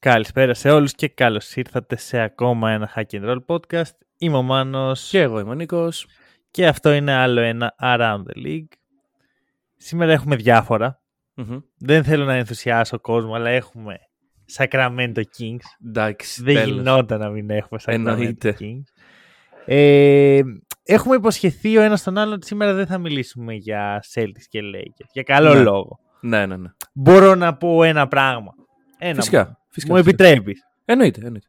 Καλησπέρα σε όλους και καλώς ήρθατε σε ακόμα ένα Hack and Roll podcast. Είμαι ο Μάνος Και εγώ είμαι ο Νίκος. και αυτό είναι άλλο ένα Around the League. Σήμερα έχουμε διάφορα. Μμμ. Δεν θέλω να ενθουσιάσω κόσμο, αλλά έχουμε Sacramento Kings. Εντάξει, Δεν τέλος. γινόταν να μην έχουμε Sacramento Εννοείται. Kings. Ε, έχουμε υποσχεθεί ο ένας τον άλλον ότι σήμερα δεν θα μιλήσουμε για Celtics και Lakers. Για καλό Ναι. λόγο. Ναι, ναι, ναι. Μπορώ να πω ένα πράγμα. Ένα Φυσικά. μόνο. Φυσικά Μου φυσικά. επιτρέπεις. Εννοείται, εννοείται.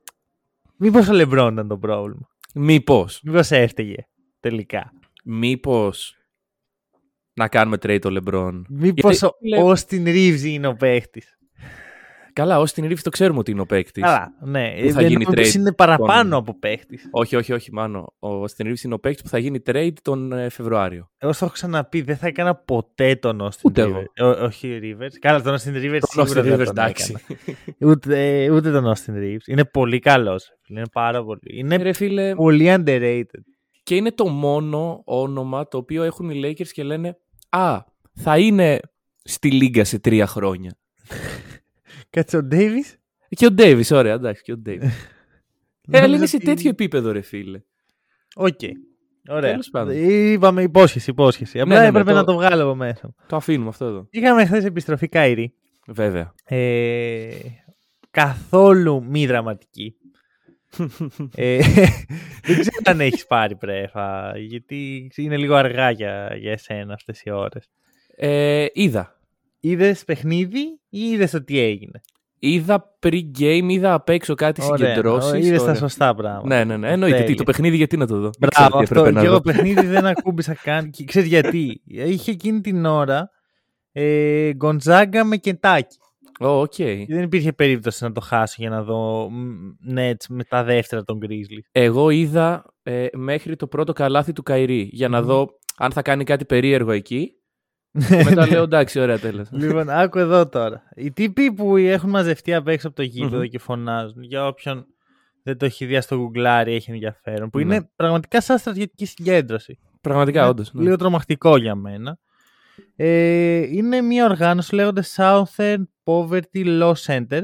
Μήπως ο Λεμπρόν ήταν το πρόβλημα; Μήπως, Μήπως έφταιγε τελικά. μήπως να κάνουμε trade το LeBron. Μήπως Γιατί, ο φίλε, Austin Reeves είναι ο παίχτης; Καλά, ως την Ρίφη το ξέρουμε ότι είναι ο παίκτης. Καλά, ναι. Που θα Δεν γίνει νομίζω πως trade είναι παραπάνω τον- από παίχτης. Όχι, όχι, όχι, μάνο. Ο Austin Reeves είναι ο παίκτης που θα γίνει trade τον ε, Φεβρουάριο. Εγώ στο έχω ξαναπεί, δεν θα έκανα ποτέ τον Austin Ούτε Rivers. εγώ. Ε, ό- όχι Rivers. Καλά, τον Austin Rivers Τον σίγουρα Austin δεν Rivers, τον εντάξει. έκανα. Ούτε, ε, ούτε τον Austin Reeves. Είναι πολύ καλός. Είναι πάρα πολύ. Είναι Ρε φίλε, πολύ underrated. και είναι το μόνο όνομα το οποίο έχουν οι Lakers και λένε «Α, θα είναι στη Λίγκα σε τρία χρόνια». Κάτσε ο Davis. Και ο Ντέιβις, ωραία, εντάξει, και ο Ντέιβις. Ε, αλλά Νομίζω είναι σε ότι- τέτοιο επίπεδο, ρε φίλε. Οκ. Ωραία. Τέλος πάντων. Είπαμε υπόσχεση, υπόσχεση. Απλά ναι, ναι, έπρεπε το- να το βγάλω από μέσα. μου. Το αφήνουμε αυτό εδώ. Είχαμε χθες επιστροφή Kyrie. Βέβαια. Ε, καθόλου μη δραματική. ε, δεν ξέρω αν έχεις πάρει πρέφα, γιατί είναι λίγο αργά για, για εσένα αυτές οι ώρες. Ε, είδα. Είδες παιχνίδι ή είδες το τι έγινε; Είδα pre-game, είδα απ' έξω κάτι Ωραία, συγκεντρώσεις. Είδες τα Ωραία. σωστά πράγματα. Ναι, ναι, ναι. Εννοείται. Τι, Τέλεια. το παιχνίδι γιατί να το δω; Δεν Μπράβο, ξέρω τι αυτό. έπρεπε να Και εγώ δω. παιχνίδι δεν ακούμπησα καν. Και ξέρεις γιατί; Είχε εκείνη την ώρα ε, Γκοντζάγκα με Κεντάκι. Ω, οκ. Δεν υπήρχε περίπτωση να το χάσω για να δω Nets με τα δεύτερα των Grizzlies. Εγώ είδα ε, μέχρι το πρώτο καλάθι του Καϊρή για να Μμμ. δω αν θα κάνει κάτι περίεργο εκεί. Μετά λέω εντάξει, ωραία, τέλος. λοιπόν, άκου εδώ τώρα. Οι τύποι που έχουν μαζευτεί απ' έξω από το γηπεδο Μμμ. και φωνάζουν, για όποιον δεν το έχει δει στο Γκουγκλάρι έχει ενδιαφέρον, που Ναι. είναι πραγματικά σαν στρατιωτική συγκέντρωση. Πραγματικά, Είναι όντως. Λίγο τρομακτικό για μένα. Ε, είναι μια οργάνωση που λέγονται Southern Poverty Law Center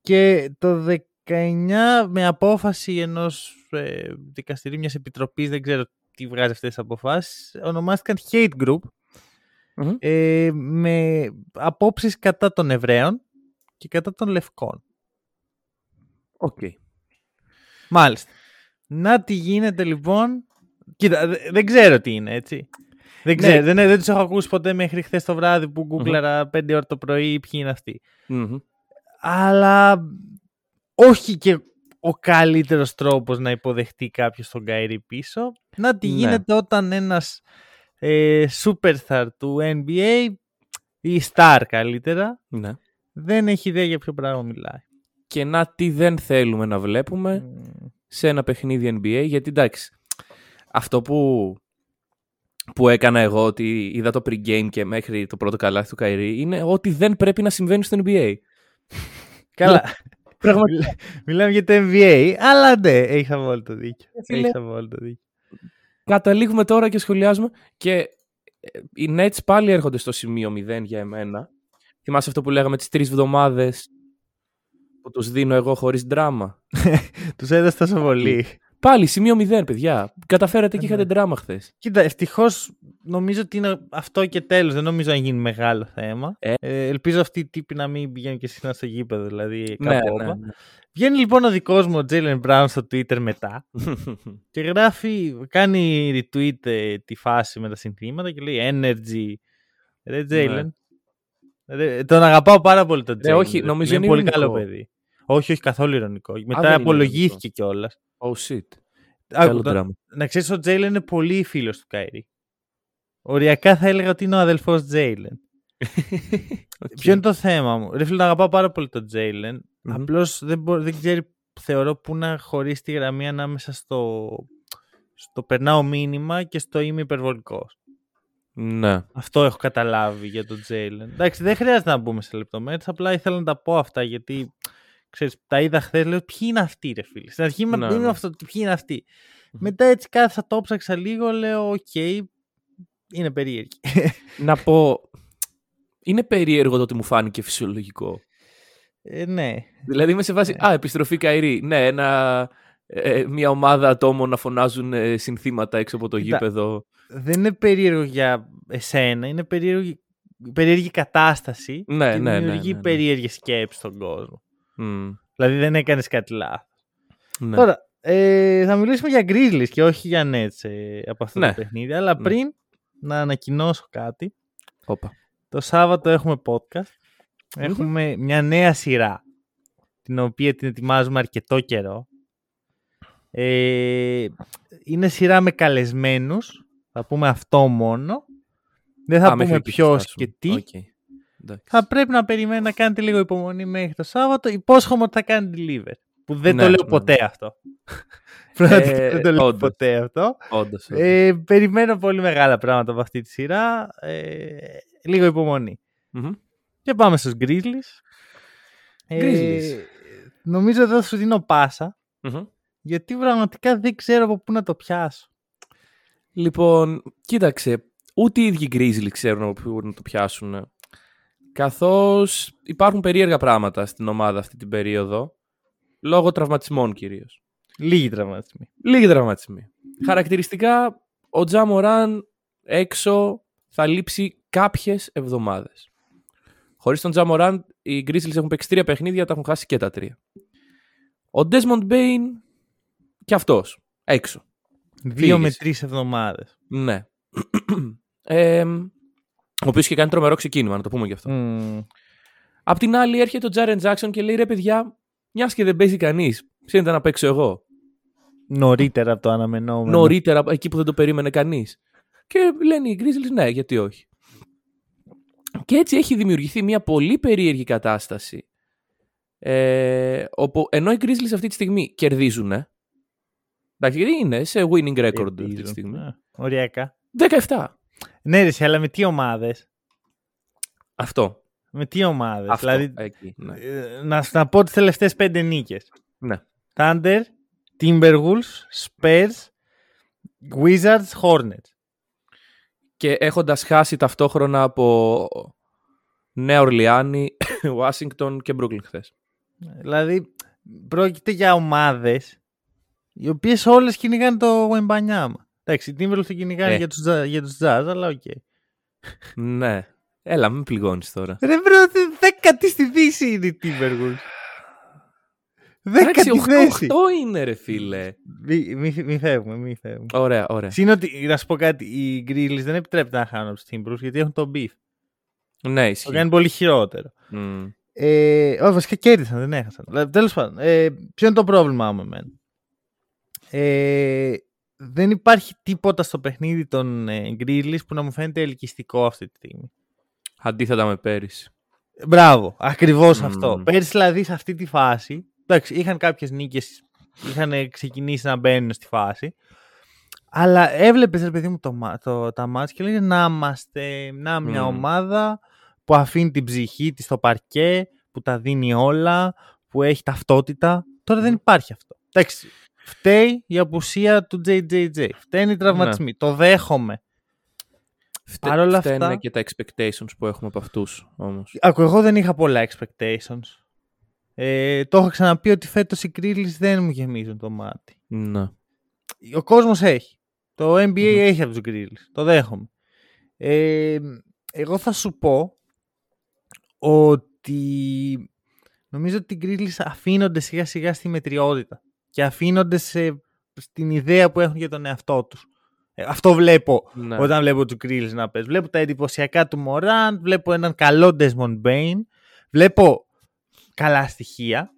και το 19 με απόφαση ενός ε, δικαστηρίου μιας επιτροπής, δεν ξέρω τι βγάζει αυτές τις αποφάσεις, ονομάστηκαν Hate Group ε, με απόψεις κατά των Εβραίων και κατά των Λευκών. Οκ. Μάλιστα. Να τι γίνεται λοιπόν. Κοίτα, δε- δεν ξέρω τι είναι, έτσι. Δεν Ναι. ξέρω, δεν, δεν τους έχω ακούσει ποτέ μέχρι χθες το βράδυ που γκούγκλαρα 5 ώρα το πρωί ποιοι είναι αυτοί. Μμμ. Αλλά όχι και ο καλύτερος τρόπος να υποδεχτεί κάποιος τον Καϊρή πίσω. Να τι Ναι. γίνεται όταν ένας ε, superstar του NBA ή star καλύτερα Ναι. δεν έχει ιδέα για ποιο πράγμα μιλάει. Και να τι δεν θέλουμε να βλέπουμε Μμμ. σε ένα παιχνίδι NBA, γιατί εντάξει, αυτό που, που έκανα εγώ ότι είδα το pre-game και μέχρι το πρώτο καλάθι του Καϊρή είναι ότι δεν πρέπει να συμβαίνει στο NBA. Καλά. Πραγματικά. Μιλά- Μιλάμε για το NBA, αλλά ναι, έχει απόλυτο δίκιο. φίλε. Έχει απόλυτο δίκιο. Καταλήγουμε τώρα και σχολιάζουμε και ε, οι Nets πάλι έρχονται στο σημείο 0 για εμένα. Θυμάσαι αυτό που λέγαμε τις τρεις εβδομάδες που τους δίνω εγώ χωρίς δράμα; Τους έδωσε τόσο πολύ. Πάλι σημείο 0, παιδιά. Καταφέρατε και Ε, είχατε ναι. δράμα χθες. Κοίτα, ευτυχώς νομίζω ότι είναι αυτό και τέλος. Δεν νομίζω να γίνει μεγάλο θέμα. Ε. Ε, ελπίζω αυτοί οι τύποι να μην πηγαίνουν και συχνά στο γήπεδο, δηλαδή Ναι, κάπου ναι, όπα. ναι. Βγαίνει λοιπόν ο δικός μου ο Jalen Brown στο Twitter μετά και γράφει, κάνει retweet ε, τη φάση με τα συνθήματα και λέει Energy. Ρε Jalen. Ρε, τον αγαπάω πάρα πολύ τον Jalen. Ναι, όχι, ρε. νομίζω είναι είναι πολύ καλό ειρωνικό. παιδί. Όχι, όχι καθόλου ηρωνικό. Μετά δεν είναι απολογήθηκε κιόλας. oh shit. Καλό Άκου, το- δράμα. να ξέρεις, ο Τζέιλεν είναι πολύ φίλος του Κάιρι. Οριακά θα έλεγα ότι είναι ο αδελφός Τζέιλεν. okay. Ποιο είναι το θέμα μου; Ρε φίλε, αγαπάω πάρα πολύ τον Jalen. Mm-hmm. Απλώς δεν, δεν ξέρει, θεωρώ, πού να χωρίσει τη γραμμή ανάμεσα στο, στο περνάω μήνυμα και στο είμαι υπερβολικός. Ναι. Αυτό έχω καταλάβει για τον Τζέιλεν. Εντάξει, δεν χρειάζεται να μπούμε σε λεπτομέρειες. Απλά ήθελα να τα πω αυτά γιατί ξέρεις, τα είδα χθες. Λέω ποιοι είναι αυτοί, ρε φίλε; Στην αρχή ναι, είναι ναι. αυτό, ποιοι είναι αυτοί; Μετά έτσι κάθισα το 'ψαξα λίγο, λέω: Οκ, οκ, είναι περίεργη. να πω. Είναι περίεργο το ότι μου φάνηκε φυσιολογικό. Ε, ναι. Δηλαδή είμαι σε βάση. Ναι. Α, επιστροφή Καϊρή. Ναι, ένα, ε, μια ομάδα ατόμων να φωνάζουν ε, συνθήματα έξω από το γήπεδο δεν είναι περίεργο για εσένα, είναι περίεργο, περίεργη κατάσταση ναι, και ναι, δημιουργεί ναι, ναι, περίεργη σκέψη στον κόσμο. Mm. Δηλαδή δεν έκανες κάτι λάθος. Ναι. Τώρα, ε, θα μιλήσουμε για Grizzlies και όχι για Nets ε, από αυτό ναι. το παιχνίδι, αλλά Ναι. πριν να ανακοινώσω κάτι, Όπα. το Σάββατο έχουμε podcast, έχουμε μια νέα σειρά, την οποία την ετοιμάζουμε αρκετό καιρό. Ε, είναι σειρά με καλεσμένους, θα πούμε αυτό μόνο. Δεν θα Α, μέχρι πούμε εκεί ποιος φτάσουμε. και τι. Οκ. Εντάξει. Θα πρέπει να περιμένετε να κάνετε λίγο υπομονή μέχρι το Σάββατο. Υπόσχομαι ότι θα κάνει deliver. Που δεν Ναι, το λέω ναι, ποτέ αυτό. Πραγματικά Ε, δεν το λέω όντως. ποτέ αυτό. Όντως, όντως. Ε, περιμένω πολύ μεγάλα πράγματα από αυτή τη σειρά. Ε, λίγο υπομονή. Μμμ. Και πάμε στους Grizzlies. Grizzlies. νομίζω εδώ σου δίνω πάσα. Μμμ. Γιατί πραγματικά δεν ξέρω από πού να το πιάσω. Λοιπόν, κοίταξε, ούτε οι ίδιοι Grizzlies ξέρουν από πού να το πιάσουν. Καθώς υπάρχουν περίεργα πράγματα στην ομάδα αυτή την περίοδο, λόγω τραυματισμών κυρίως. Λίγοι τραυματισμοί. Λίγοι τραυματισμοί. Χαρακτηριστικά, ο Τζα Μωράν έξω θα λείψει κάποιες εβδομάδες. Χωρίς τον Τζα Μωράν, οι Grizzlies έχουν παίξει τρία παιχνίδια, τα έχουν χάσει και τα τρία. Ο Desmond Bain και αυτός, έξω. Δύο με Φύγεις. τρεις εβδομάδες. Ναι. Ε, ο οποίος και κάνει τρομερό ξεκίνημα, να το πούμε γι' αυτό. Απ' την άλλη, έρχεται ο Τζάρεν Τζάξον και λέει: Ρε παιδιά, μιας και δεν παίζει κανείς, ψήνεται να παίξω εγώ. Νωρίτερα από το αναμενόμενο. Νωρίτερα, εκεί που δεν το περίμενε κανείς. Και λένε οι Grizzlies, ναι, γιατί όχι. Και έτσι έχει δημιουργηθεί μια πολύ περίεργη κατάσταση. Ε, όπου ενώ οι Grizzlies αυτή τη στιγμή κερδίζουν. Εντάξει, γιατί είναι σε winning record αυτή τη Κερδίζουν. στιγμή. Ε, Οριακά. 17. Ναι, ρε, εσύ, αλλά με τι ομάδες; Αυτό. Με τι ομάδες. Αυτό. Δηλαδή, Εκεί, ναι. ε, να, να πω τις τελευταίες πέντε νίκες. ναι. Thunder, Timberwolves, Spurs, Wizards, Hornets. Και έχοντας χάσει ταυτόχρονα από Νέα Ορλιάνη, Ουάσιγκτον και Μπρούκλιν χθες. Δηλαδή, πρόκειται για ομάδες οι οποίες όλες κυνηγάνε τον Wembanyama. Εντάξει, οι Timberwolves το κυνηγάνε Ε. για τους, Jazz- για τους Jazz, αλλά οκ. ναι. Έλα, μην πληγώνεις τώρα. Ρε μπρο, δε- δέκατη στη Δύση είναι οι Timberwolves. Εντάξει, Δέκατη θέση. 8 είναι ρε φίλε. Μη, μη, μη φεύγουμε, μη φεύγουμε. Ωραία, ωραία. Συν ότι, να σου πω κάτι, οι Grizzlies δεν επιτρέπεται να χάνουν από τους Timberwolves γιατί έχουν το beef. Ναι, Το ισχύει. κάνει πολύ χειρότερο. Μμ. Ε, όχι, βασικά κέρδισαν, δεν έχασαν. Δηλαδή, τέλος πάντων, ε, ποιο είναι το πρόβλημά μου εμένα. Ε, δεν υπάρχει τίποτα στο παιχνίδι των ε, Grizzlies που να μου φαίνεται ελκυστικό αυτή τη στιγμή. Αντίθετα με πέρυσι. Μπράβο, ακριβώς Μμμ. αυτό. Πέρσι δηλαδή σε αυτή τη φάση, εντάξει, είχαν κάποιες νίκες, είχαν ξεκινήσει να μπαίνουν στη φάση, αλλά έβλεπες ρε παιδί μου το, μα- το, τα μάτια και λέγε να είμαστε να μια Μμμ. ομάδα που αφήνει την ψυχή της στο παρκέ, που τα δίνει όλα, που έχει ταυτότητα. Τώρα δεν υπάρχει αυτό. Εντάξει, φταίει η απουσία του JJJ. Φταίνει οι τραυματισμοί. Το δέχομαι. Φτε, Παρ' όλα φταίνε αυτά- και τα expectations που έχουμε από αυτούς όμως. Ακού, εγώ δεν είχα πολλά expectations. Ε, το έχω ξαναπεί ότι φέτος οι Grizzlies δεν μου γεμίζουν το μάτι. Ναι. Ο κόσμος έχει. Το NBA Μμμ. έχει από τους Grizzlies. Το δέχομαι. Ε, εγώ θα σου πω ότι νομίζω ότι οι Grizzlies αφήνονται σιγά σιγά στη μετριότητα και αφήνονται σε, στην ιδέα που έχουν για τον εαυτό τους. Ε, αυτό βλέπω ναι. όταν βλέπω του Grizzlies να παίζει. Βλέπω τα εντυπωσιακά του Morant, βλέπω έναν καλό Desmond Bain, βλέπω καλά στοιχεία.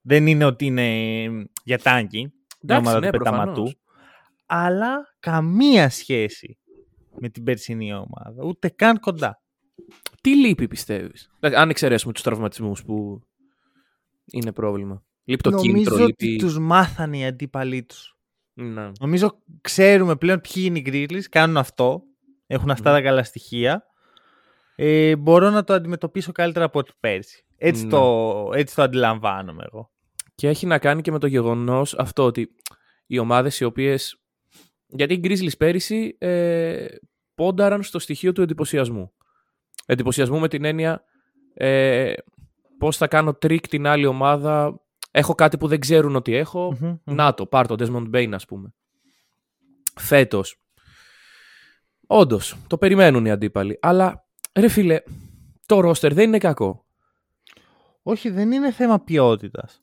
Δεν είναι ότι είναι για τάγκη, η Εντάξει, ομάδα ναι, του πεταματού. προφανώς. Αλλά καμία σχέση με την περσινή ομάδα. Ούτε καν κοντά. Τι λείπει πιστεύεις; Αν εξαιρέσουμε τους τραυματισμούς που είναι πρόβλημα. Λείπει το Νομίζω κίνητρο, ότι λείπει... τους μάθανε οι αντίπαλοι τους. Ναι. Νομίζω ξέρουμε πλέον ποιοι είναι οι Grizzlies, κάνουν αυτό, έχουν αυτά τα καλά στοιχεία. Ε, μπορώ να το αντιμετωπίσω καλύτερα από ό,τι πέρσι. Έτσι, Ναι. το, έτσι το αντιλαμβάνομαι εγώ. Και έχει να κάνει και με το γεγονός αυτό ότι οι ομάδες οι οποίες... Γιατί οι Grizzlies πέρυσι ε, πόνταραν στο στοιχείο του εντυπωσιασμού. Εντυπωσιασμού με την έννοια ε, πώς θα κάνω τρίκ την άλλη ομάδα. Έχω κάτι που δεν ξέρουν ότι έχω. Μμμ, μμμ. Να το, πάρ το, Desmond Bane ας πούμε. Φέτος. Όντως, το περιμένουν οι αντίπαλοι. Αλλά, ρε φίλε, το ρόστερ δεν είναι κακό. Όχι, δεν είναι θέμα ποιότητας.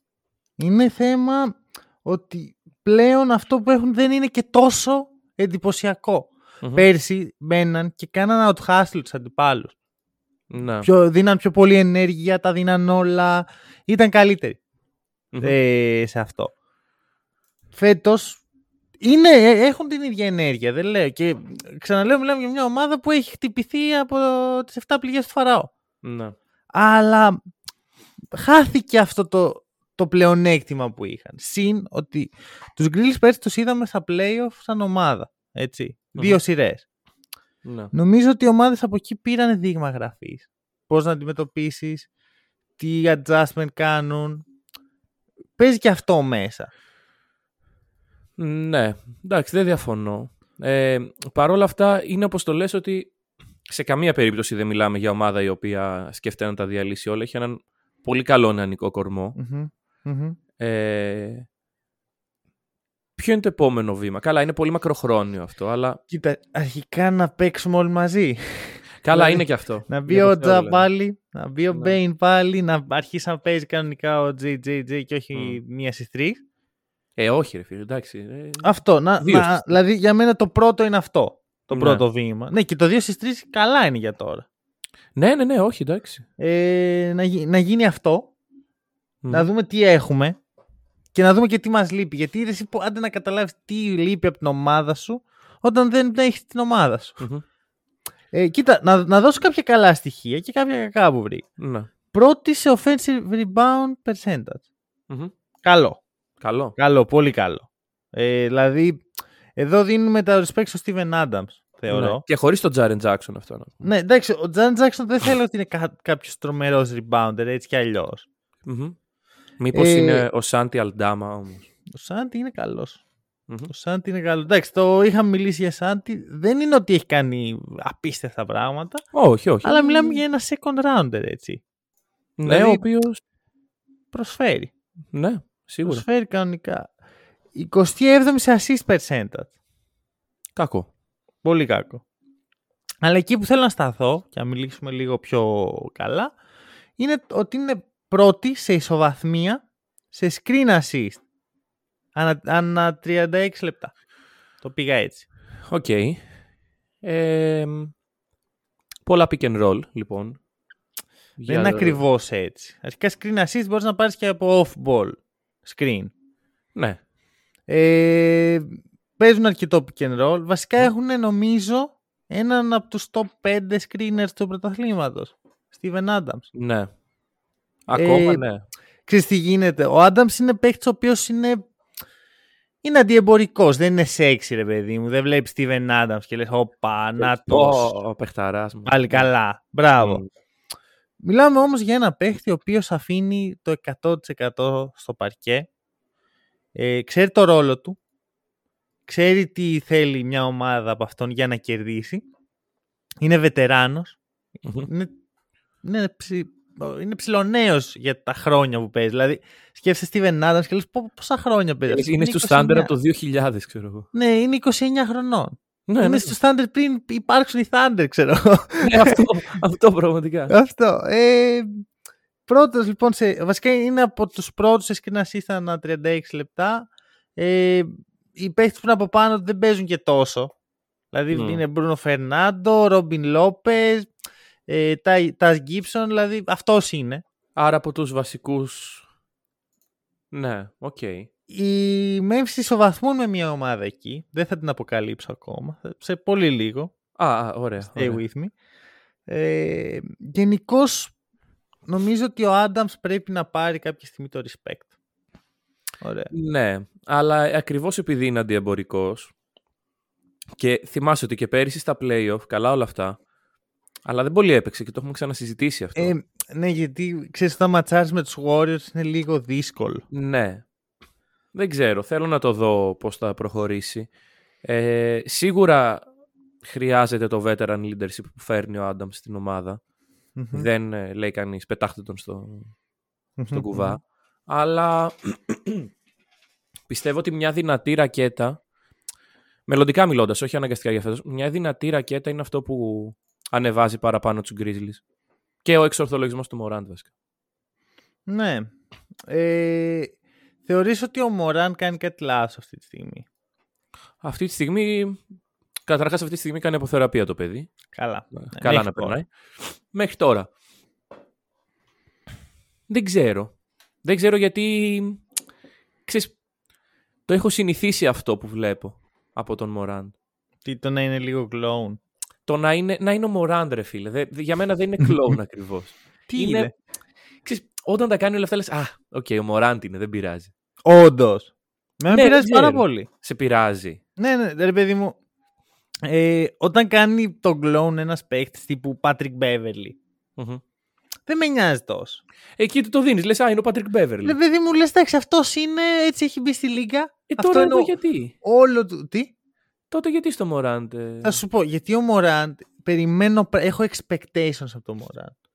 Είναι θέμα ότι πλέον αυτό που έχουν δεν είναι και τόσο εντυπωσιακό. Μμμ. Πέρσι μπαίναν και κάναν out-hustle τους αντιπάλους. Ναι. Πιο, δίναν πιο πολύ ενέργεια, τα δίναν όλα. Ήταν καλύτεροι Μμμ. ε, σε αυτό. Φέτος είναι, ε, έχουν την ίδια ενέργεια, δεν λέω. Και ξαναλέω, μιλάμε για μια ομάδα που έχει χτυπηθεί από τις 7 πληγές του Φαραώ. Ναι. Αλλά χάθηκε αυτό το, το πλεονέκτημα που είχαν. Συν ότι τους Grizzlies πέρσι τους είδαμε στα playoff σαν ομάδα. Έτσι. Δύο Μμμ. σειρές. Ναι. Νομίζω ότι οι ομάδες από εκεί πήραν δείγμα γραφής. Πώς να αντιμετωπίσεις, τι adjustment κάνουν. Παίζει και αυτό μέσα. Ναι, εντάξει, δεν διαφωνώ. Ε, Παρ' όλα αυτά, είναι όπως το λες ότι σε καμία περίπτωση δεν μιλάμε για ομάδα η οποία σκέφτεται να τα διαλύσει όλα. Έχει έναν πολύ καλό νεανικό κορμό. Μμμ, μμμ. Ε, ποιο είναι το επόμενο βήμα; Καλά, είναι πολύ μακροχρόνιο αυτό, αλλά Κοίτα, αρχικά να παίξουμε όλοι μαζί. Καλά Δηλαδή, είναι και αυτό. Να μπει Για ο το Θεό, Τζα δηλαδή. πάλι, να μπει ο Ναι. Μπέιν πάλι, να αρχίσει να παίζει κανονικά ο JJJ και όχι Μμ. μία στις τρεις. Ε, όχι ρε φίλε, εντάξει. Ε, Αυτό. Να, Δύο να- στις τρεις. δηλαδή για μένα το πρώτο είναι αυτό. Το Ναι. πρώτο βήμα. Ναι, και το 2 στις 3 καλά είναι για τώρα. Ναι, ναι, ναι, όχι, εντάξει. Ε, να, γι- να γίνει αυτό, Μμ. να δούμε τι έχουμε και να δούμε και τι μας λείπει. Γιατί είδες, υπο- άντε να καταλάβεις τι λείπει από την ομάδα σου όταν δεν έχεις την ομάδα σου. Μμμ. Ε, κοίτα, να, να δώσω κάποια καλά στοιχεία και κάποια κακά που βρήκα. Ναι. Πρώτη σε offensive rebound percentage. Μμμ. Καλό. Καλό. Καλό, πολύ καλό. Ε, δηλαδή, εδώ δίνουμε τα respect στο Steven Adams, θεωρώ. Ναι. Και χωρίς τον Τζάρεν Τζάξον αυτό. να πούμε. Ναι, εντάξει, ο Τζαν Τζάξον δεν θέλω ότι είναι κα- κάποιος τρομερός rebounder έτσι κι αλλιώς. Μμμ. Μήπως Ε, είναι ο Σάντι Αλντάμα όμως. Ο Σάντι είναι καλός. Μμμ. Ο Σάντι είναι καλό. Εντάξει, το είχαμε μιλήσει για Σάντι. Δεν είναι ότι έχει κάνει απίστευτα πράγματα. Όχι, όχι. Αλλά μιλάμε για ένα second rounder, έτσι. Ναι, δηλαδή- ο οποίος... Προσφέρει. Ναι, σίγουρα. Προσφέρει κανονικά. 27η σε assist percentage. Κακό. Πολύ κακό. Αλλά εκεί που θέλω να σταθώ και να μιλήσουμε λίγο πιο καλά είναι ότι είναι πρώτη σε ισοβαθμία σε screen assist ανά, ανά 36 λεπτά. Το πήγα έτσι. Οκ. Ε, πολλά pick and roll, λοιπόν. Δεν είναι ακριβώς έτσι. Αρχικά screen assist μπορείς να πάρεις και από off-ball screen. Ναι. Ε, παίζουν αρκετό pick and roll. Βασικά έχουν νομίζω έναν από τους top 5 screeners του πρωταθλήματος. Steven Adams. Ναι. Ακόμα Ε, ναι. Ξέρεις τι γίνεται. Ο Άνταμς είναι παίκτης ο οποίος είναι, είναι αντιεμπορικός. Δεν είναι σεξι ρε παιδί μου. Δεν βλέπεις Steven Adams και λες όπα, να το. Ο, ο παιχταράς μου. Πάλι καλά. Μπράβο. Μμ. Μιλάμε όμως για ένα παίχτη ο οποίος αφήνει το 100% στο παρκέ. Ε, ξέρει το ρόλο του. Ξέρει τι θέλει μια ομάδα από αυτόν για να κερδίσει. Είναι βετεράνος. Μμμ. Είναι, είναι, ψι, είναι ψηλονέος για τα χρόνια που παίζει. Δηλαδή σκέφτεσαι Steven Adams και λες «Πο- πόσα χρόνια παίζει. αυτός;» Είναι στους 29. Thunder από το 2000, ξέρω εγώ. Ναι, είναι 29 χρονών. Ναι, είναι ναι. στους Thunder πριν υπάρξουν οι Thunder, ξέρω εγώ. Ναι, αυτό, αυτό πραγματικά. Αυτό. Ε, πρώτος λοιπόν, σε, βασικά είναι από τους πρώτους σε screen assist ανά 36 λεπτά. Ε, οι παίχτες που είναι από πάνω δεν παίζουν και τόσο. Δηλαδή Μμ. είναι Μπρούνο Φερνάντο, Ρόμπιν Λόπες, ε, Τατζ Γκίμπσον, δηλαδή αυτός είναι. Άρα από τους βασικούς... Ναι, οκ. Οι Memphis ισοβαθμούν με μια ομάδα εκεί. Δεν θα την αποκαλύψω ακόμα. Σε πολύ λίγο. Α, α, ωραία. Stay ωραία. with me. Ε, Γενικώς νομίζω ότι ο Άνταμς πρέπει να πάρει κάποια στιγμή το respect. Ωραία. Ναι, αλλά ακριβώς επειδή είναι αντιεμπορικός και θυμάσαι ότι και πέρυσι στα playoff, καλά όλα αυτά, αλλά δεν πολύ έπαιξε και το έχουμε ξανασυζητήσει αυτό. Ε, ναι, γιατί ξέρεις θα ματσάρεις με τους Warriors είναι λίγο δύσκολο. Ναι. Δεν ξέρω. Θέλω να το δω πώς θα προχωρήσει. Ε, σίγουρα χρειάζεται το veteran leadership που φέρνει ο Άνταμ στην ομαδα Δεν ε, λέει κανείς πετάχτε τον στο, στον κουβά. Αλλά πιστεύω ότι μια δυνατή ρακέτα, μελλοντικά μιλώντας, όχι αναγκαστικά για φέτος, μια δυνατή ρακέτα είναι αυτό που ανεβάζει παραπάνω τους Grizzlies. Και ο εξορθολογισμός του Μωράντ βασικά. Ναι. Ε, θεωρείς ότι ο Μωράν κάνει κάτι λάθος αυτή τη στιγμή; Αυτή τη στιγμή, καταρχάς αυτή τη στιγμή κάνει αποθεραπεία το παιδί. Καλά. Ναι, Καλά να περνάει. Μέχρι τώρα. Δεν ξέρω. Δεν ξέρω γιατί... Ξέρεις, το έχω συνηθίσει αυτό που βλέπω από τον Μωράν. Τι το να είναι λίγο κλόουν. Το να είναι, να είναι ο Μωράν, ρε φίλε. για μένα δεν είναι κλόουν ακριβώς. Τι είναι. είναι; ξέρεις, όταν τα κάνει όλα αυτά, λες, α, οκ, οκ, ο Μωράντ είναι, δεν πειράζει. Όντως. Με ναι, πειράζει πάρα πολύ. Σε πειράζει. Ναι, ναι, ρε παιδί μου. Ε, όταν κάνει το κλόουν ένας παίχτης τύπου Patrick Beverly, δεν με νοιάζει τόσο. Εκεί του το δίνεις. Λες, Α, είναι ο Patrick Beverly. Ρε παιδί μου, λες, εντάξει, αυτός είναι, έτσι έχει μπει στη λίγκα. Ε, αυτό τώρα είναι γιατί; Όλο του. Τι; Τότε γιατί στο Morant. Θα σου πω, γιατί ο Morant περιμένω, έχω expectations από το Morant.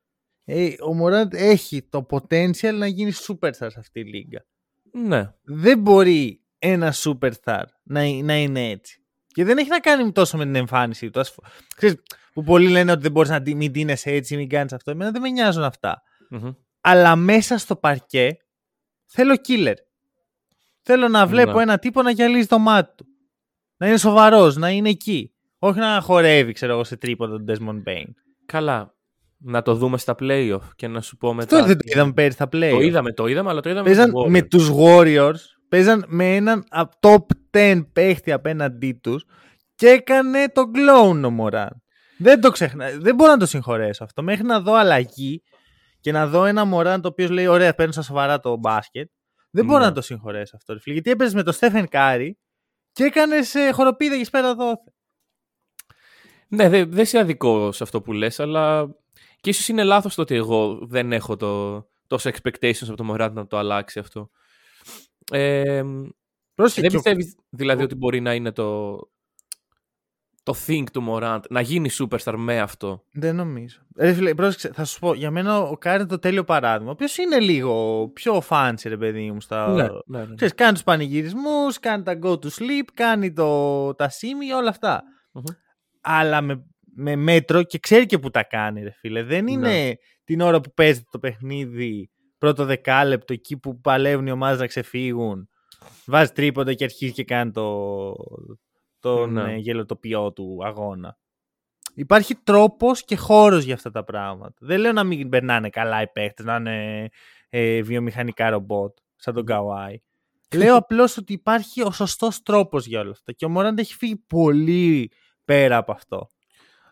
Ε, ο Morant έχει το potential να γίνει superstar σε αυτή τη λίγα. Ναι. Δεν μπορεί ένα superstar να, να είναι έτσι. Και δεν έχει να κάνει τόσο με την εμφάνιση του. Ξέρεις, που πολλοί λένε ότι δεν μπορείς να μην τίνεσαι έτσι, μην κάνεις αυτό. Εμένα δεν με νοιάζουν Αλλά μέσα στο παρκέ θέλω killer. Θέλω να βλέπω ναι. ένα τύπο να γυαλίζει το μάτι του. Να είναι σοβαρός, να είναι εκεί. Όχι να χορεύει, ξέρω εγώ, σε τρίποδο τον Desmond Bain. Καλά. Να το δούμε στα playoff και να σου πω μετά. Αυτό δεν το είδαμε πέρυσι στα playoff. Το είδαμε, το είδαμε, αλλά το είδαμε Παίζαν με τους Warriors. Παίζαν με έναν top 10 παίχτη απέναντί τους και έκανε το clone ο Μωράν. Δεν το ξέχνα. Δεν μπορώ να το συγχωρέσω αυτό. Μέχρι να δω αλλαγή και να δω ένα Μωράν το οποίος λέει: Ωραία, παίρνω στα σοβαρά το μπάσκετ. Δεν μπορώ ναι. να το συγχωρέσω αυτό. Γιατί έπαιζες με τον Στέφεν Κάρι και έκανες ε, χοροπίδα και πέρα δώθε. Ναι, δεν δε έχεις άδικο σε αυτό που λες, αλλά και ίσως είναι λάθος το ότι εγώ δεν έχω το, τόσο expectations από τον Μωράντ να το αλλάξει αυτό. Ε, δεν πιστεύεις δηλαδή ότι μπορεί να είναι το, το thing του Morant, να γίνει superstar με αυτό. Δεν νομίζω. Ρε φίλε, πρόσεξε, θα σου πω, για μένα ο Κάρι είναι το τέλειο παράδειγμα. Ποιο είναι λίγο πιο fancy, ρε παιδί μου. Στα... Ναι, ναι, ναι. Ξέρεις, κάνει τους πανηγυρισμούς, κάνει τα go to sleep, κάνει το... τα shimmy, όλα Αλλά με, με μέτρο και ξέρει και που τα κάνει, ρε φίλε. Δεν ναι. είναι την ώρα που παίζει το παιχνίδι, πρώτο δεκάλεπτο, εκεί που παλεύουν οι ομάδες να ξεφύγουν. Βάζει τρίποντα και αρχίζει και κάνει το, τον ναι. Ε, γελοτοποιό του αγώνα. Υπάρχει τρόπος και χώρος για αυτά τα πράγματα. Δεν λέω να μην περνάνε καλά οι παίχτες, να είναι ε, βιομηχανικά ρομπότ, σαν τον Καουάι. λέω απλώς ότι υπάρχει ο σωστός τρόπος για όλα αυτά. Και ο Μωράντ έχει φύγει πολύ πέρα από αυτό.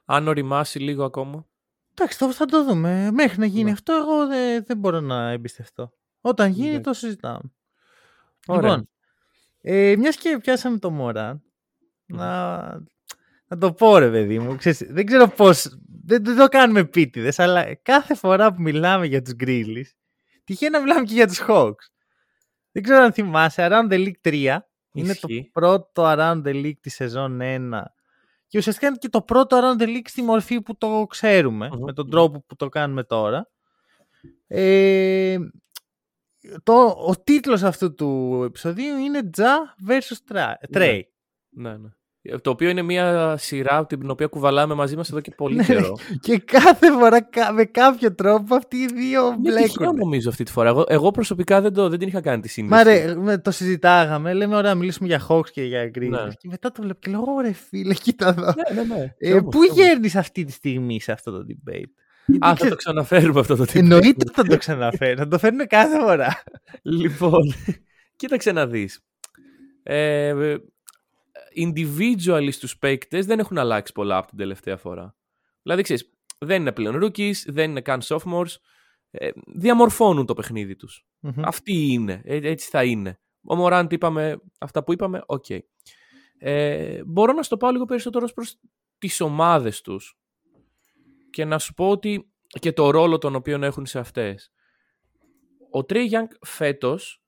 Αν οριμάσει λίγο ακόμα. Εντάξει, θα το δούμε. Μέχρι να γίνει ναι. αυτό, εγώ δεν, δεν μπορώ να εμπιστευτώ. Όταν γίνει, το συζητάμε. Ωραία. Λοιπόν, ε, μιας και πιάσαμε το Μωράντ, να, να το πω ρε παιδί μου. Ξέρεις, δεν ξέρω πώς, δεν, δεν το κάνουμε επίτηδες, αλλά κάθε φορά που μιλάμε για τους Grizzlies, τυχαίνει να μιλάμε και για τους Hawks. Δεν ξέρω αν θυμάσαι, Around the League 3 είναι το πρώτο Around the League της σεζόν 1 και ουσιαστικά είναι και το πρώτο Around the League στη μορφή που το ξερουμε με τον τρόπο που το κάνουμε τώρα. Ε, το, ο τίτλος αυτού του επεισοδίου είναι Ja vs. Trey. Ναι, ναι. Το οποίο είναι μια σειρά την οποία κουβαλάμε μαζί μας εδώ και πολύ ναι, καιρό. και κάθε φορά με κάποιο τρόπο αυτοί οι δύο μπλέκουν. Είναι νομίζω αυτή τη φορά. Εγώ, εγώ προσωπικά δεν, το, δεν την είχα κάνει τη σύνδεση. Μα ρε, το συζητάγαμε. Λέμε ωραία, μιλήσουμε για Hawks και για Green. Ναι. Και μετά το βλέπω και λέω, ωραία φίλε, κοίτα εδώ. Ναι, ναι, ναι. Ε, πού γέρνεις αυτή τη στιγμή σε αυτό το debate; Α, θα το ξαναφέρουμε αυτό το debate. Εννοείται θα το ξαναφέρουμε. θα το φέρνουμε κάθε φορά. λοιπόν, κοίταξε να δεις. Ε, individually στους παίκτες δεν έχουν αλλάξει πολλά από την τελευταία φορά. Δηλαδή, ξέρεις, δεν είναι πλέον rookies, δεν είναι καν sophomores. Ε, διαμορφώνουν το παιχνίδι τους. Αυτοί είναι. Ε, έτσι θα είναι. Ο Μωράντ είπαμε αυτά που είπαμε. Οκ. Οκ. Ε, μπορώ να στο πάω λίγο περισσότερο προς τις ομάδες τους και να σου πω ότι και το ρόλο τον οποίο έχουν σε αυτές. Ο Τρέι Γιάνγκ φέτος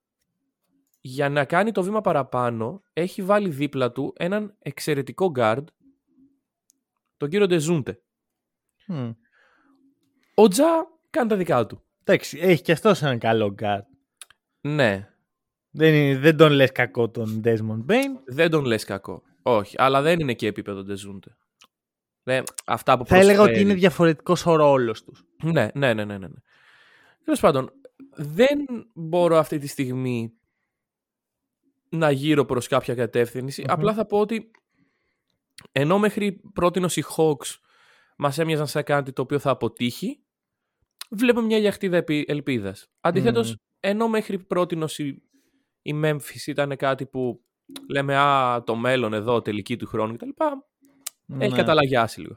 για να κάνει το βήμα παραπάνω έχει βάλει δίπλα του έναν εξαιρετικό guard τον κύριο Ντεζούντε. Ο Τζα κάνει τα δικά του. Εντάξει, έχει και αυτός έναν καλό guard. Ναι. Δεν, δεν τον λες κακό τον Desmond Bain. Δεν τον λες κακό. Όχι, αλλά δεν είναι και επίπεδο Ντεζούντε. Ναι, αυτά που Θα έλεγα ότι είναι διαφορετικός ο ρόλος τους. Ναι, ναι, ναι, ναι. ναι. ναι. Τέλος πάντων, δεν μπορώ αυτή τη στιγμή να γύρω προς κάποια Απλά θα πω ότι ενώ μέχρι πρώτη οι Hawks μας έμοιαζαν σε κάτι το οποίο θα αποτύχει, βλέπουμε μια λιαχτίδα ελπίδας. Αντιθέτως, ενώ μέχρι πρώτη η Memphis ήταν κάτι που λέμε «Α, το μέλλον εδώ, τελική του χρόνου» κτλ. Ναι. Έχει καταλαγιάσει λίγο.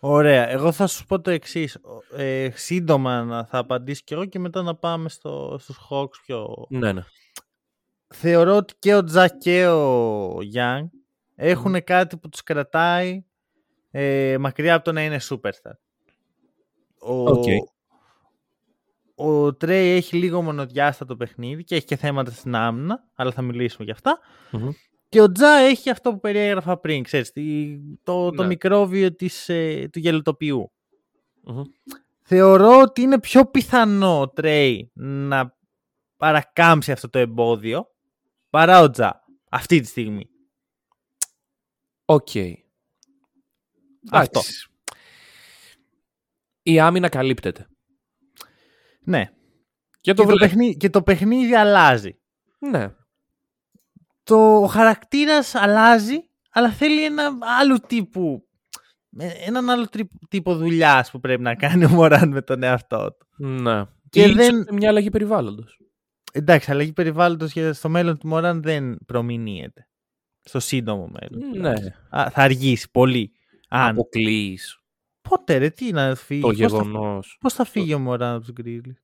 Ωραία. Εγώ θα σου πω το εξής. Ε, σύντομα να θα απαντήσω κι εγώ και μετά να πάμε στο, στους Hawks πιο... Ναι, ναι. Θεωρώ ότι και ο Τζακ και ο Young έχουν κάτι που τους κρατάει ε, μακριά από το να είναι superstar. Ο, okay. ο Τρέι έχει λίγο μονοδιάστα το παιχνίδι και έχει και θέματα στην άμυνα, αλλά θα μιλήσουμε γι' αυτα Και ο Τζα έχει αυτό που περιέγραφα πριν, ξέρεις, το, το ναι. μικρόβιο της, ε, του γελοτοποιου Θεωρώ ότι είναι πιο πιθανό ο Τρέι να παρακάμψει αυτό το εμπόδιο παρά ο Ja αυτή τη στιγμή. Οκ. Αυτό. Η άμυνα καλύπτεται. Ναι. Και το, και, το παιχνίδι, και το παιχνίδι αλλάζει. Ναι. Το χαρακτήρας αλλάζει, αλλά θέλει ένα άλλο τύπου έναν άλλο τύπο δουλειάς που πρέπει να κάνει ο Μωράν με τον εαυτό του. Ναι. Και, και δεν... μια αλλαγή περιβάλλοντος. Εντάξει, αλλαγή περιβάλλοντος για στο μέλλον του Μωράν δεν προμηνύεται στο σύντομο μέλλον. Ναι. Α, θα αργήσει πολύ. Αν... Αποκλείς. Πότε ρε, τι να φύγει. Το γεγονός. Πώς θα φύγει ο Μωράν από του Grizzlies;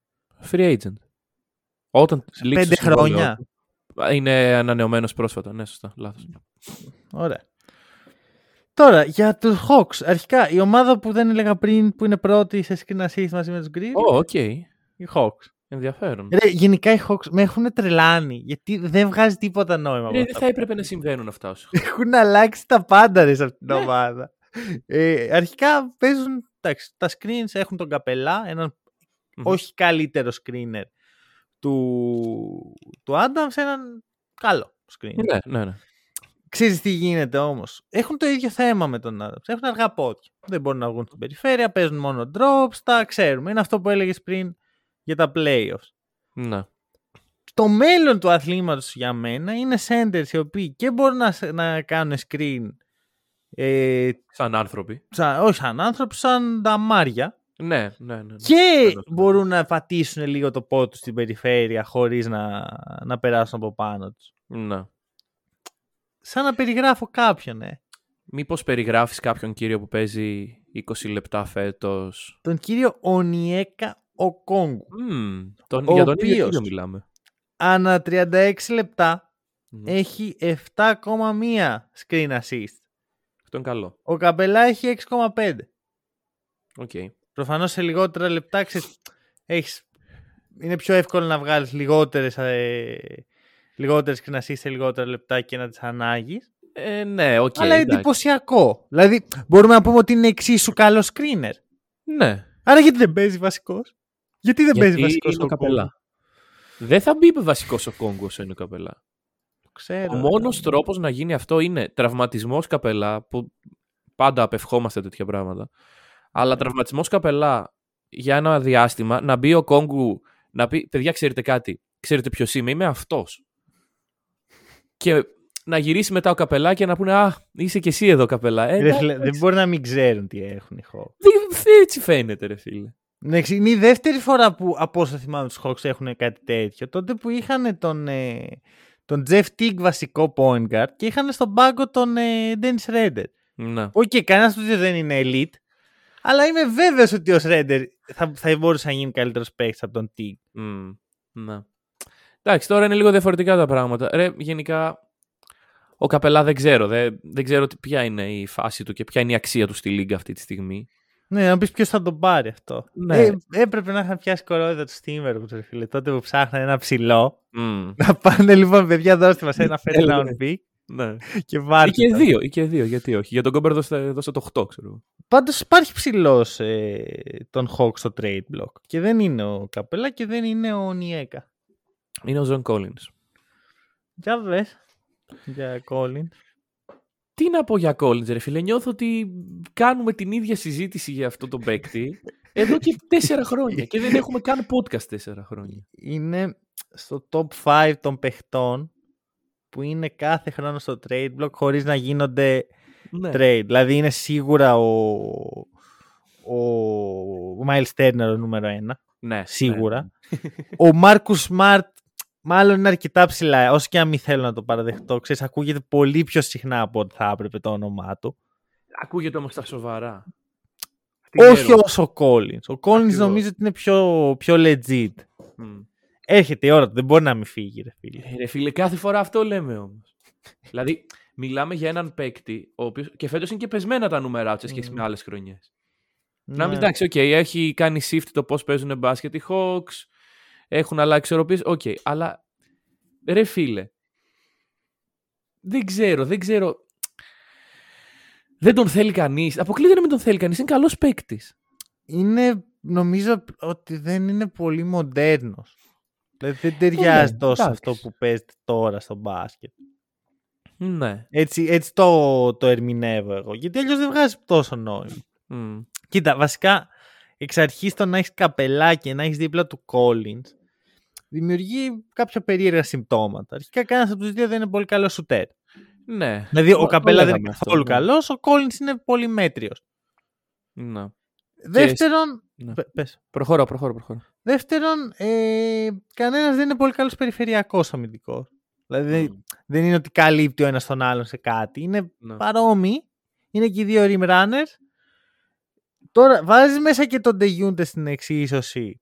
Free agent. Όταν Πέντε χρόνια. Είναι ανανεωμένος πρόσφατα. Ναι, σωστά. Λάθος. Ωραία. Τώρα, για τους Hawks. Αρχικά, η ομάδα που δεν έλεγα πριν που είναι πρώτη σε screen assist μαζί με τους Γκρίλι. Ω, οκ. Οι Hawks. Ενδιαφέρον. Ρε, γενικά οι Hawks με έχουν τρελάνει γιατί δεν βγάζει τίποτα νόημα. δεν θα έπρεπε να συμβαίνουν αυτά όσο. Έχουν αλλάξει τα πάντα ρε, σε αυτήν την ναι. ομάδα. ε, αρχικά παίζουν. Εντάξει, τα screens έχουν τον καπελά, έναν mm-hmm. όχι καλύτερο screener του, του Adams, έναν καλό screener. Ναι, ναι, ναι. Ξέρεις τι γίνεται όμως. Έχουν το ίδιο θέμα με τον Adams. Έχουν αργά πόδια. Δεν μπορούν να βγουν στην περιφέρεια, παίζουν μόνο drops, τα ξέρουμε. Είναι αυτό που έλεγες πριν για τα playoffs. Ναι. Το μέλλον του αθλήματος για μένα είναι centers οι οποίοι και μπορούν να, να κάνουν screen ε, σαν άνθρωποι. Σαν, όχι σαν άνθρωποι, σαν τα μάρια. Ναι, ναι, ναι. ναι. Και μπορούν να πατήσουν λίγο το πόδι του στην περιφέρεια χωρίς να, να περάσουν από πάνω τους. Ναι. Σαν να περιγράφω κάποιον, ναι. Μήπως περιγράφεις κάποιον κύριο που παίζει 20 λεπτά φέτος; Τον κύριο Onyeka Okongwu. Mm, τον, ο για τον ίδιο μιλάμε. Ανά 36 λεπτά έχει 7,1 screen assist. Αυτό είναι καλό. Ο Capela έχει 6,5. OK. Okay. Προφανώς σε λιγότερα λεπτά ξέρεις, έχεις... είναι πιο εύκολο να βγάλεις λιγότερες, ε... λιγότερες screen assist σε λιγότερα λεπτά και να τις ανάγεις. Ε, ναι, OK. Okay, Αλλά εντάξει. εντυπωσιακό. Δηλαδή μπορούμε να πούμε ότι είναι εξίσου καλός screener. Ναι. Άρα γιατί δεν παίζει βασικός; Γιατί δεν παίζει βασικός ο καπελά. Δεν θα μπει βασικός ο Κόγκος ο καπελά. Ξέρω, ο μόνος τρόπος να γίνει αυτό είναι τραυματισμός καπελά, που πάντα απευχόμαστε τέτοια πράγματα. Αλλά ναι. τραυματισμός καπελά για ένα διάστημα να μπει ο Κόγκου να πει: Παιδιά, ξέρετε κάτι. Ξέρετε ποιος είμαι, είμαι αυτός. Και να γυρίσει μετά ο καπελά και να πούνε Α, είσαι και εσύ εδώ καπελά. Ε, δεν μπορεί να μην ξέρουν τι έχουν οι Έτσι φαίνεται, ρε φίλε. Ναι, είναι η δεύτερη φορά που από όσο θυμάμαι τους Hawks έχουν κάτι τέτοιο. Τότε που είχαν τον, ε, τον Jeff Teague βασικό point guard και είχαν στον πάγκο τον ε, Dennis Schröder. Ναι. OK, okay, κανένας τους δεν είναι elite, Αλλά είμαι βέβαιος ότι ο Schröder θα, θα μπορούσε να γίνει καλύτερος παίκτης από τον Teague. Mm, ναι. Εντάξει, τώρα είναι λίγο διαφορετικά τα πράγματα. Ρε, γενικά, ο Καπελά δεν ξέρω. Δεν, δεν ξέρω ποια είναι η φάση του και ποια είναι η αξία του στη Λίγκα αυτή τη στιγμή. Ναι, να πεις ποιος θα τον πάρει αυτό. Ναι. Ε, έπρεπε να είχαν πιάσει κορόιδα τους Steamer, φίλε. Τότε που ψάχνανε ένα ψηλό. Mm. Να πάνε λοιπόν, παιδιά, δώστε μας ένα first round pick Ναι. και βάλτε. Ή και τα. δύο, ή και δύο, γιατί όχι. Για τον Κόμπερ δώσε, δώσε το 8, ξέρω. εγώ. Πάντως υπάρχει ψηλός ε, τον Hawk στο trade block. Και δεν είναι ο Καπέλα και δεν είναι ο Νιέκα. Είναι ο Ζων Collins. Για δες. Για Collins. Τι να πω για Collins, ρε φίλε. Νιώθω ότι κάνουμε την ίδια συζήτηση για αυτό το παίκτη εδώ και τέσσερα χρόνια. και δεν έχουμε καν podcast τέσσερα χρόνια. Είναι στο top 5 των παιχτών που είναι κάθε χρόνο στο trade block χωρίς να γίνονται Ναι. trade. Δηλαδή είναι σίγουρα ο, ο Miles Turner ο νούμερο ένα. ναι, Σίγουρα. ο Marcus Smart μάλλον είναι αρκετά ψηλά. Όσο και αν μην θέλω να το παραδεχτώ. Ξέρεις, ακούγεται πολύ πιο συχνά από ό,τι θα έπρεπε το όνομά του. Ακούγεται όμως τα σοβαρά. Όχι Ξέρω. όσο ο Collins. Ο Collins Ακριβώς. νομίζω ότι είναι πιο, πιο legit. Μμ. Έρχεται η ώρα του, δεν μπορεί να μην φύγει, ρε φίλε. Ε, Ρε φίλε, κάθε φορά αυτό λέμε όμως. δηλαδή, μιλάμε για έναν παίκτη, ο οποίος, και φέτος είναι και πεσμένα τα νούμερά τους σε σχέση με άλλες χρονιές. Να μην Ναι. εντάξει, οκ, έχει κάνει shift το πώς παίζουν μπάσκετ οι Hawks, έχουν αλλάξει ισορροπίες, οκ, αλλά ρε φίλε, δεν ξέρω, δεν ξέρω, δεν τον θέλει κανείς, αποκλείται να μην τον θέλει κανείς, είναι καλός παίκτης. είναι, νομίζω ότι δεν είναι πολύ μοντέρνος. Δηλαδή δεν ταιριάζει ναι, τόσο εντάξει. αυτό που παίζεται τώρα στο μπάσκετ. Ναι. Έτσι, έτσι το, το ερμηνεύω εγώ. Γιατί αλλιώς δεν βγάζει τόσο νόημα. Μμ. Κοίτα, βασικά εξ αρχής το να έχεις καπελά και να έχεις δίπλα του Collins δημιουργεί κάποια περίεργα συμπτώματα. Αρχικά κανένας από τους δύο δεν είναι πολύ καλός σουτέρ. Ναι. Δηλαδή Το- ο το Καπέλα δεν λέγαμε είναι αυτό, καθόλου ναι. καλός, ο Collins είναι πολύ μέτριος. Ναι. Δεύτερον, Ναι. πε- πες. Προχωρώ, προχωρώ, προχωρώ. Δεύτερον, ε, κανένας δεν είναι πολύ καλός περιφερειακός αμυντικός. Δηλαδή Μμ. δεν είναι ότι καλύπτει ο ένας τον άλλον σε κάτι. Είναι Ναι. παρόμοιοι. Είναι και οι δύο rim runners. Τώρα βάζεις μέσα και τον De Junte στην εξίσωση.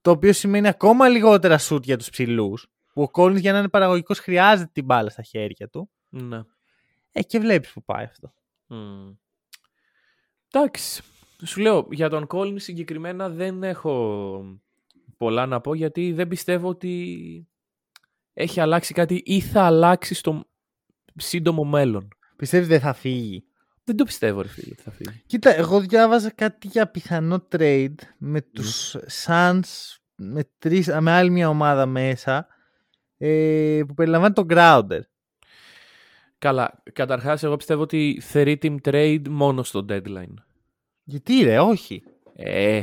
Το οποίο σημαίνει ακόμα λιγότερα σουτ για τους ψηλούς. Που ο Collins για να είναι παραγωγικός χρειάζεται την μπάλα στα χέρια του. Ναι. Ε, και βλέπεις που πάει αυτό. Μμ. Εντάξει. Σου λέω, για τον Collins συγκεκριμένα δεν έχω πολλά να πω γιατί δεν πιστεύω ότι έχει αλλάξει κάτι ή θα αλλάξει στο σύντομο μέλλον. Πιστεύεις δεν θα φύγει; Δεν το πιστεύω, ρε φίλε, ότι θα φύγει. Κοίτα, εγώ διάβαζα κάτι για πιθανό trade με τους Suns με, τρεις, με άλλη μια ομάδα μέσα ε, που περιλαμβάνει τον Grounder. Καλά, καταρχάς εγώ πιστεύω ότι 3 team trade μόνο στο deadline. Γιατί ρε, όχι. Ε,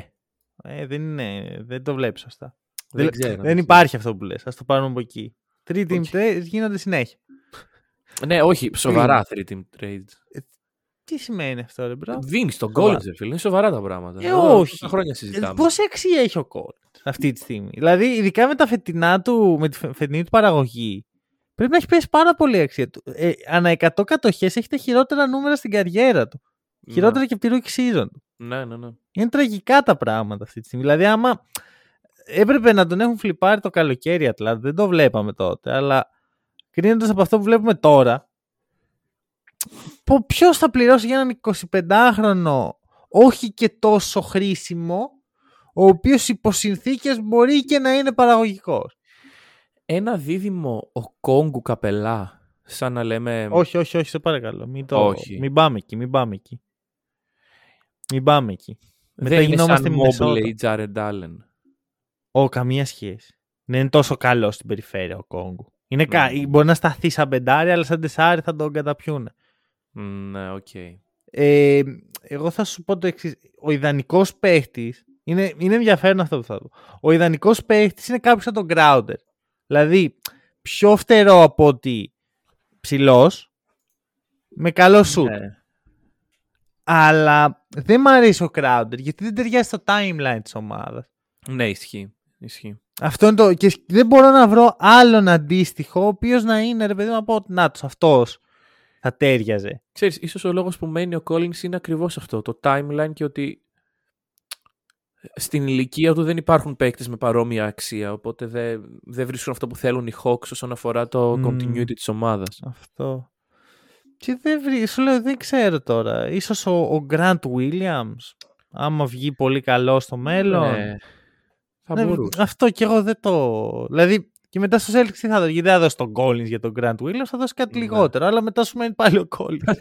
Ε, δεν, είναι, δεν το βλέπεις σωστά. δεν, δεν, ξέρω. δεν υπάρχει αυτό που λες. Ας το πάρουμε από εκεί. Three team OK. trades γίνονται συνέχεια. Ναι, όχι, σοβαρά 3 team trade. Τι σημαίνει αυτό ρε bro; Δίνει τον Σοβαρά. Collins, ρε φίλε, είναι σοβαρά τα πράγματα. Ε, Εδώ όχι. τόσα χρόνια Ε, συζητάμε. Πόση αξία έχει ο Collins αυτή τη στιγμή; Δηλαδή, ειδικά με τα φετινά του, με τη φε- φετινή του παραγωγή, πρέπει να έχει πέσει πάρα πολύ αξία του. Ε, ανά 100 κατοχές έχει τα χειρότερα νούμερα στην καριέρα του. Ναι. Χειρότερα και από τη rookie season του. Ναι, ναι, ναι. Είναι τραγικά τα πράγματα αυτή τη στιγμή. Δηλαδή, άμα έπρεπε να τον έχουν φλιπάρει το καλοκαίρι Ατλάντα, δεν το βλέπαμε τότε, αλλά κρίνοντας από αυτό που βλέπουμε τώρα, ποιος θα πληρώσει για έναν 25χρονο όχι και τόσο χρήσιμο, ο οποίος υπό συνθήκες μπορεί και να είναι παραγωγικός. Ένα δίδυμο Okongwu Capela, σαν να λέμε... όχι, όχι, όχι, σε παρακαλώ. Μην, το... Όχι. μην πάμε εκεί, μην πάμε εκεί. Μην πάμε εκεί. μετά δεν είναι γινόμαστε σαν Μινεσότα. Mobley ή Jared Allen. Ω, καμία σχέση. Δεν είναι τόσο καλό στην περιφέρεια ο Κόγκου. Είναι κα... Ναι. Μπορεί να σταθεί σαν πεντάρι, αλλά σαν τεσάρι θα τον καταπιούν. Μ, Ναι, οκ. Ε, εγώ θα σου πω το εξής. Ο ιδανικός παίχτης. Είναι, είναι ενδιαφέρον αυτό που θα πω. Ο ιδανικός παίχτης είναι κάποιος σαν τον Crowder. Δηλαδή, πιο φτερό από ότι ψηλός, με καλό σουτ. Ναι. Αλλά δεν μου αρέσει ο Crowder γιατί δεν ταιριάζει στο timeline της ομάδας. Ναι, ισχύει. ισχύει. Αυτό είναι το. Και δεν μπορώ να βρω άλλον αντίστοιχο, ο οποίος να είναι ρε παιδί μου από ότι να τους αυτός. Θα τέριαζε. Ξέρεις, ίσως ο λόγος που μένει ο Collins είναι ακριβώς αυτό, το timeline και ότι στην ηλικία του δεν υπάρχουν παίκτες με παρόμοια αξία, οπότε δεν, δεν βρίσκουν αυτό που θέλουν οι Hawks όσον αφορά το Μμμ. continuity της ομάδας. Αυτό. Και δεν βρει, σου λέω, δεν ξέρω τώρα. Ίσως ο, ο Grant Williams, άμα βγει πολύ καλό στο μέλλον. Ναι, θα Ναι, μπορούσε. αυτό κι εγώ δεν το. Δηλαδή, και μετά στο Celtics τι θα δώσει; Γιατί δεν θα δώσει τον Collins για τον Grant Williams, θα δώσει κάτι Ναι. λιγότερο. Αλλά μετά σου μένει πάλι ο Collins.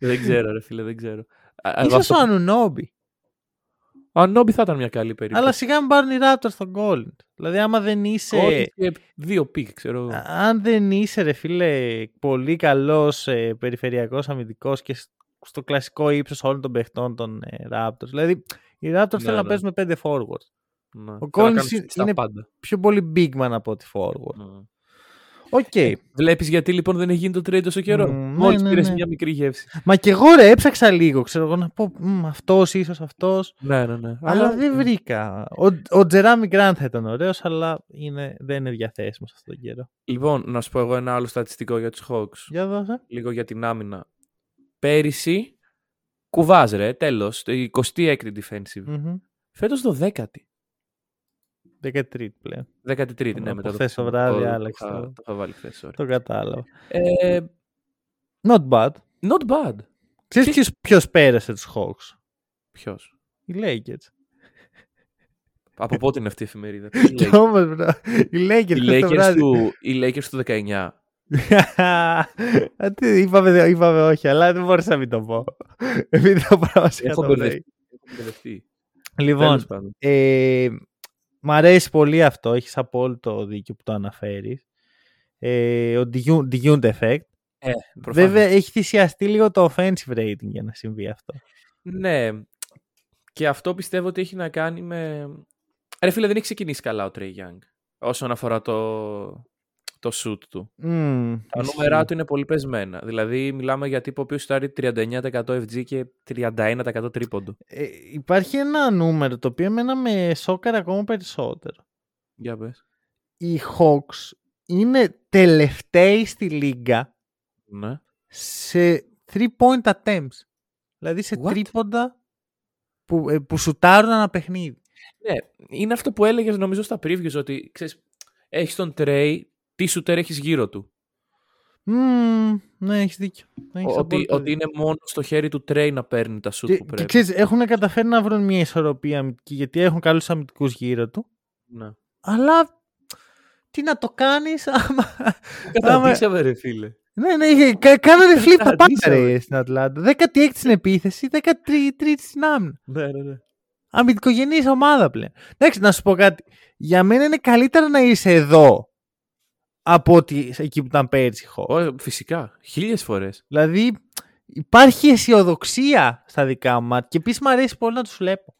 δεν ξέρω ρε φίλε, δεν ξέρω. Α, εγώ Ίσως αυτό- ο Anunoby. Ο Anunoby θα ήταν μια καλή περίπτωση. Αλλά σιγά μην πάρουν οι Raptors τον Collins. Δηλαδή, άμα δεν είσαι. Collins και δύο pick, ξέρω εγώ. Αν δεν είσαι, ρε φίλε, πολύ καλός ε, περιφερειακός αμυντικός και σ- στο κλασικό ύψος όλων των παιχτών των ε, Raptors. Δηλαδή, οι Raptors Ναι, θέλουν να ναι. παίζουν με πέντε forwards. Ναι. Ο Collins είναι πάντα. πιο πολύ big man από ότι forward. Ναι. Mm. Okay. Ε, βλέπεις γιατί λοιπόν δεν έχει γίνει το trade τόσο καιρό; Mm, Μόλις ναι, ναι, πήρες ναι. μια μικρή γεύση. Μα και εγώ ρε, έψαξα λίγο. Ξέρω εγώ να πω αυτός, ίσως αυτός. Ναι, ναι, ναι. Αλλά, δεν ναι. βρήκα. Ο, ο Τζεράμι Γκραντ θα ήταν ωραίος, αλλά είναι, δεν είναι διαθέσιμος αυτόν τον καιρό. Λοιπόν, να σου πω εγώ ένα άλλο στατιστικό για τους Hawks. Για δώσε. Λίγο για την άμυνα. Πέρυσι κουβάζρε, τέλος. 26η defensive. Mm-hmm. Φέτος 12η. 13η πλέον. 13η, ναι. Χθες το βράδυ άλλαξε. Το είχα. Το κατάλαβα. Ε, not bad. Not bad. τι ποιος, πέρασε τους Hawks; Ποιος, Οι Lakers. Από πότε είναι αυτή η εφημερίδα; Κι όμως. Οι Lakers, οι του, οι 19. Τι είπαμε, είπαμε όχι, αλλά δεν μπορούσα να μην το πω. Επειδή το πράγμα σε Έχω μπερδευτεί. Λοιπόν, ε, μ' αρέσει πολύ αυτό, έχεις απόλυτο δίκιο που το αναφέρεις. Ε, ο Diun- Diuned effect. Προφανώς. Βέβαια έχει θυσιαστεί λίγο το offensive rating για να συμβεί αυτό. Ναι. Και αυτό πιστεύω ότι έχει να κάνει με... Ρε φίλε, δεν έχει ξεκινήσει καλά ο Trey Young. Όσον αφορά το, το shoot του. Μμμ, Τα ισχύει. νούμερά του είναι πολύ πεσμένα. Δηλαδή, μιλάμε για τύπο ο οποίο στάρει 39% FG και 31% τρίποντο. Ε, υπάρχει ένα νούμερο το οποίο εμένα με σόκαρε ακόμα περισσότερο. Για πες. Οι Hawks είναι τελευταίοι στη λίγα Ναι. σε 3-point attempts. Δηλαδή σε What? τρίποντα που, ε, που σουτάρουν ένα παιχνίδι. Ναι, είναι αυτό που έλεγες νομίζω στα previews ότι ξέρεις, έχεις τον Trey, τι shooter έχεις γύρω του; Μμμ, ναι, έχεις δίκιο. Έχεις ότι, απόλυτο ότι δίκιο. είναι μόνο στο χέρι του Trey να παίρνει τα shoot Και, που και πρέπει. ξέρεις, έχουν καταφέρει να βρουν μια ισορροπία αμυντική γιατί έχουν καλούς αμυντικούς γύρω του. Ναι. Αλλά τι να το κάνεις άμα... Καταντήσαμε ρε φίλε. ναι, ναι, είχε- κα- κάνανε flip τα πάντα Καταντήσαμε. ρε, στην Ατλάντα. 16 στην επίθεση, 13 στην άμυνα. Ναι, ναι, ναι. αμυντικογενής ομάδα πλέον. Εντάξει, να σου πω κάτι. Για μένα είναι καλύτερα να είσαι εδώ από ότι εκεί που ήταν πέρσι. Χω. Ω, φυσικά. Χίλιες φορές. Δηλαδή υπάρχει αισιοδοξία στα δικά μου μάτια και επίσης μου αρέσει πολύ να τους βλέπω.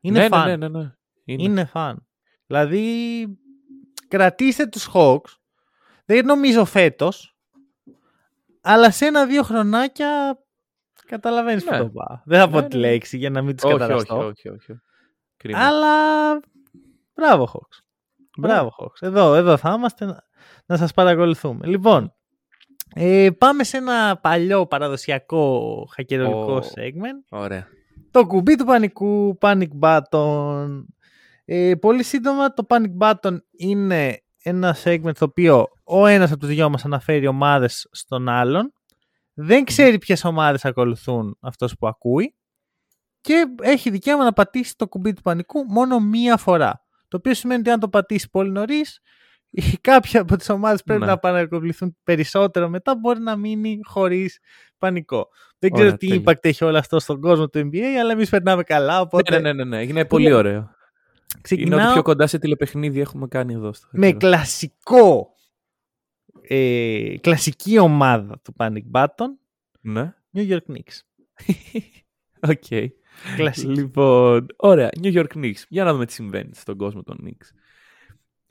Είναι ναι, φαν. ναι, ναι, ναι, ναι. Είναι. Είναι φαν. Δηλαδή κρατήστε τους Hawks. Δεν νομίζω φέτος. Αλλά σε ένα-δύο χρονάκια καταλαβαίνεις Ναι. που το πάω. Δεν θα πω Ναι, τη ναι, ναι. λέξη για να μην τους όχι, όχι, καταραστώ. όχι, όχι, όχι. Κρίμα. Αλλά μπράβο Hawks. Μπράβο Hawks. Εδώ, εδώ θα είμαστε να, να σας παρακολουθούμε. Λοιπόν, ε, πάμε σε ένα παλιό παραδοσιακό χακερολικό Ω. segment. Ωραία. Το κουμπί του πανικού, panic button. Ε, πολύ σύντομα, το panic button είναι ένα segment το οποίο ο ένας από τους δυο μας αναφέρει ομάδες στον άλλον. Δεν ξέρει ποιες ομάδες ακολουθούν αυτός που ακούει και έχει δικαίωμα να πατήσει το κουμπί του πανικού μόνο μία φορά. Το οποίο σημαίνει ότι αν το πατήσει πολύ νωρίς, κάποια από τις ομάδες πρέπει Ναι. να πανακοβληθούν περισσότερο μετά, μπορεί να μείνει χωρίς πανικό. Δεν ξέρω Ωραία, τι τέλεια. impact έχει όλο αυτό στον κόσμο του NBA, αλλά εμείς περνάμε καλά. Οπότε Ναι, ναι, ναι, ναι. Είναι πολύ ωραίο. Είναι ξεκινάω ό,τι πιο κοντά σε τηλεπαιχνίδι έχουμε κάνει εδώ. Στο με Χακερό. κλασικό, ε, κλασική ομάδα του Panic Button, Ναι. New York Knicks. Οκ. Κλασική. Λοιπόν, ωραία. New York Knicks. Για να δούμε τι συμβαίνει στον κόσμο των Knicks.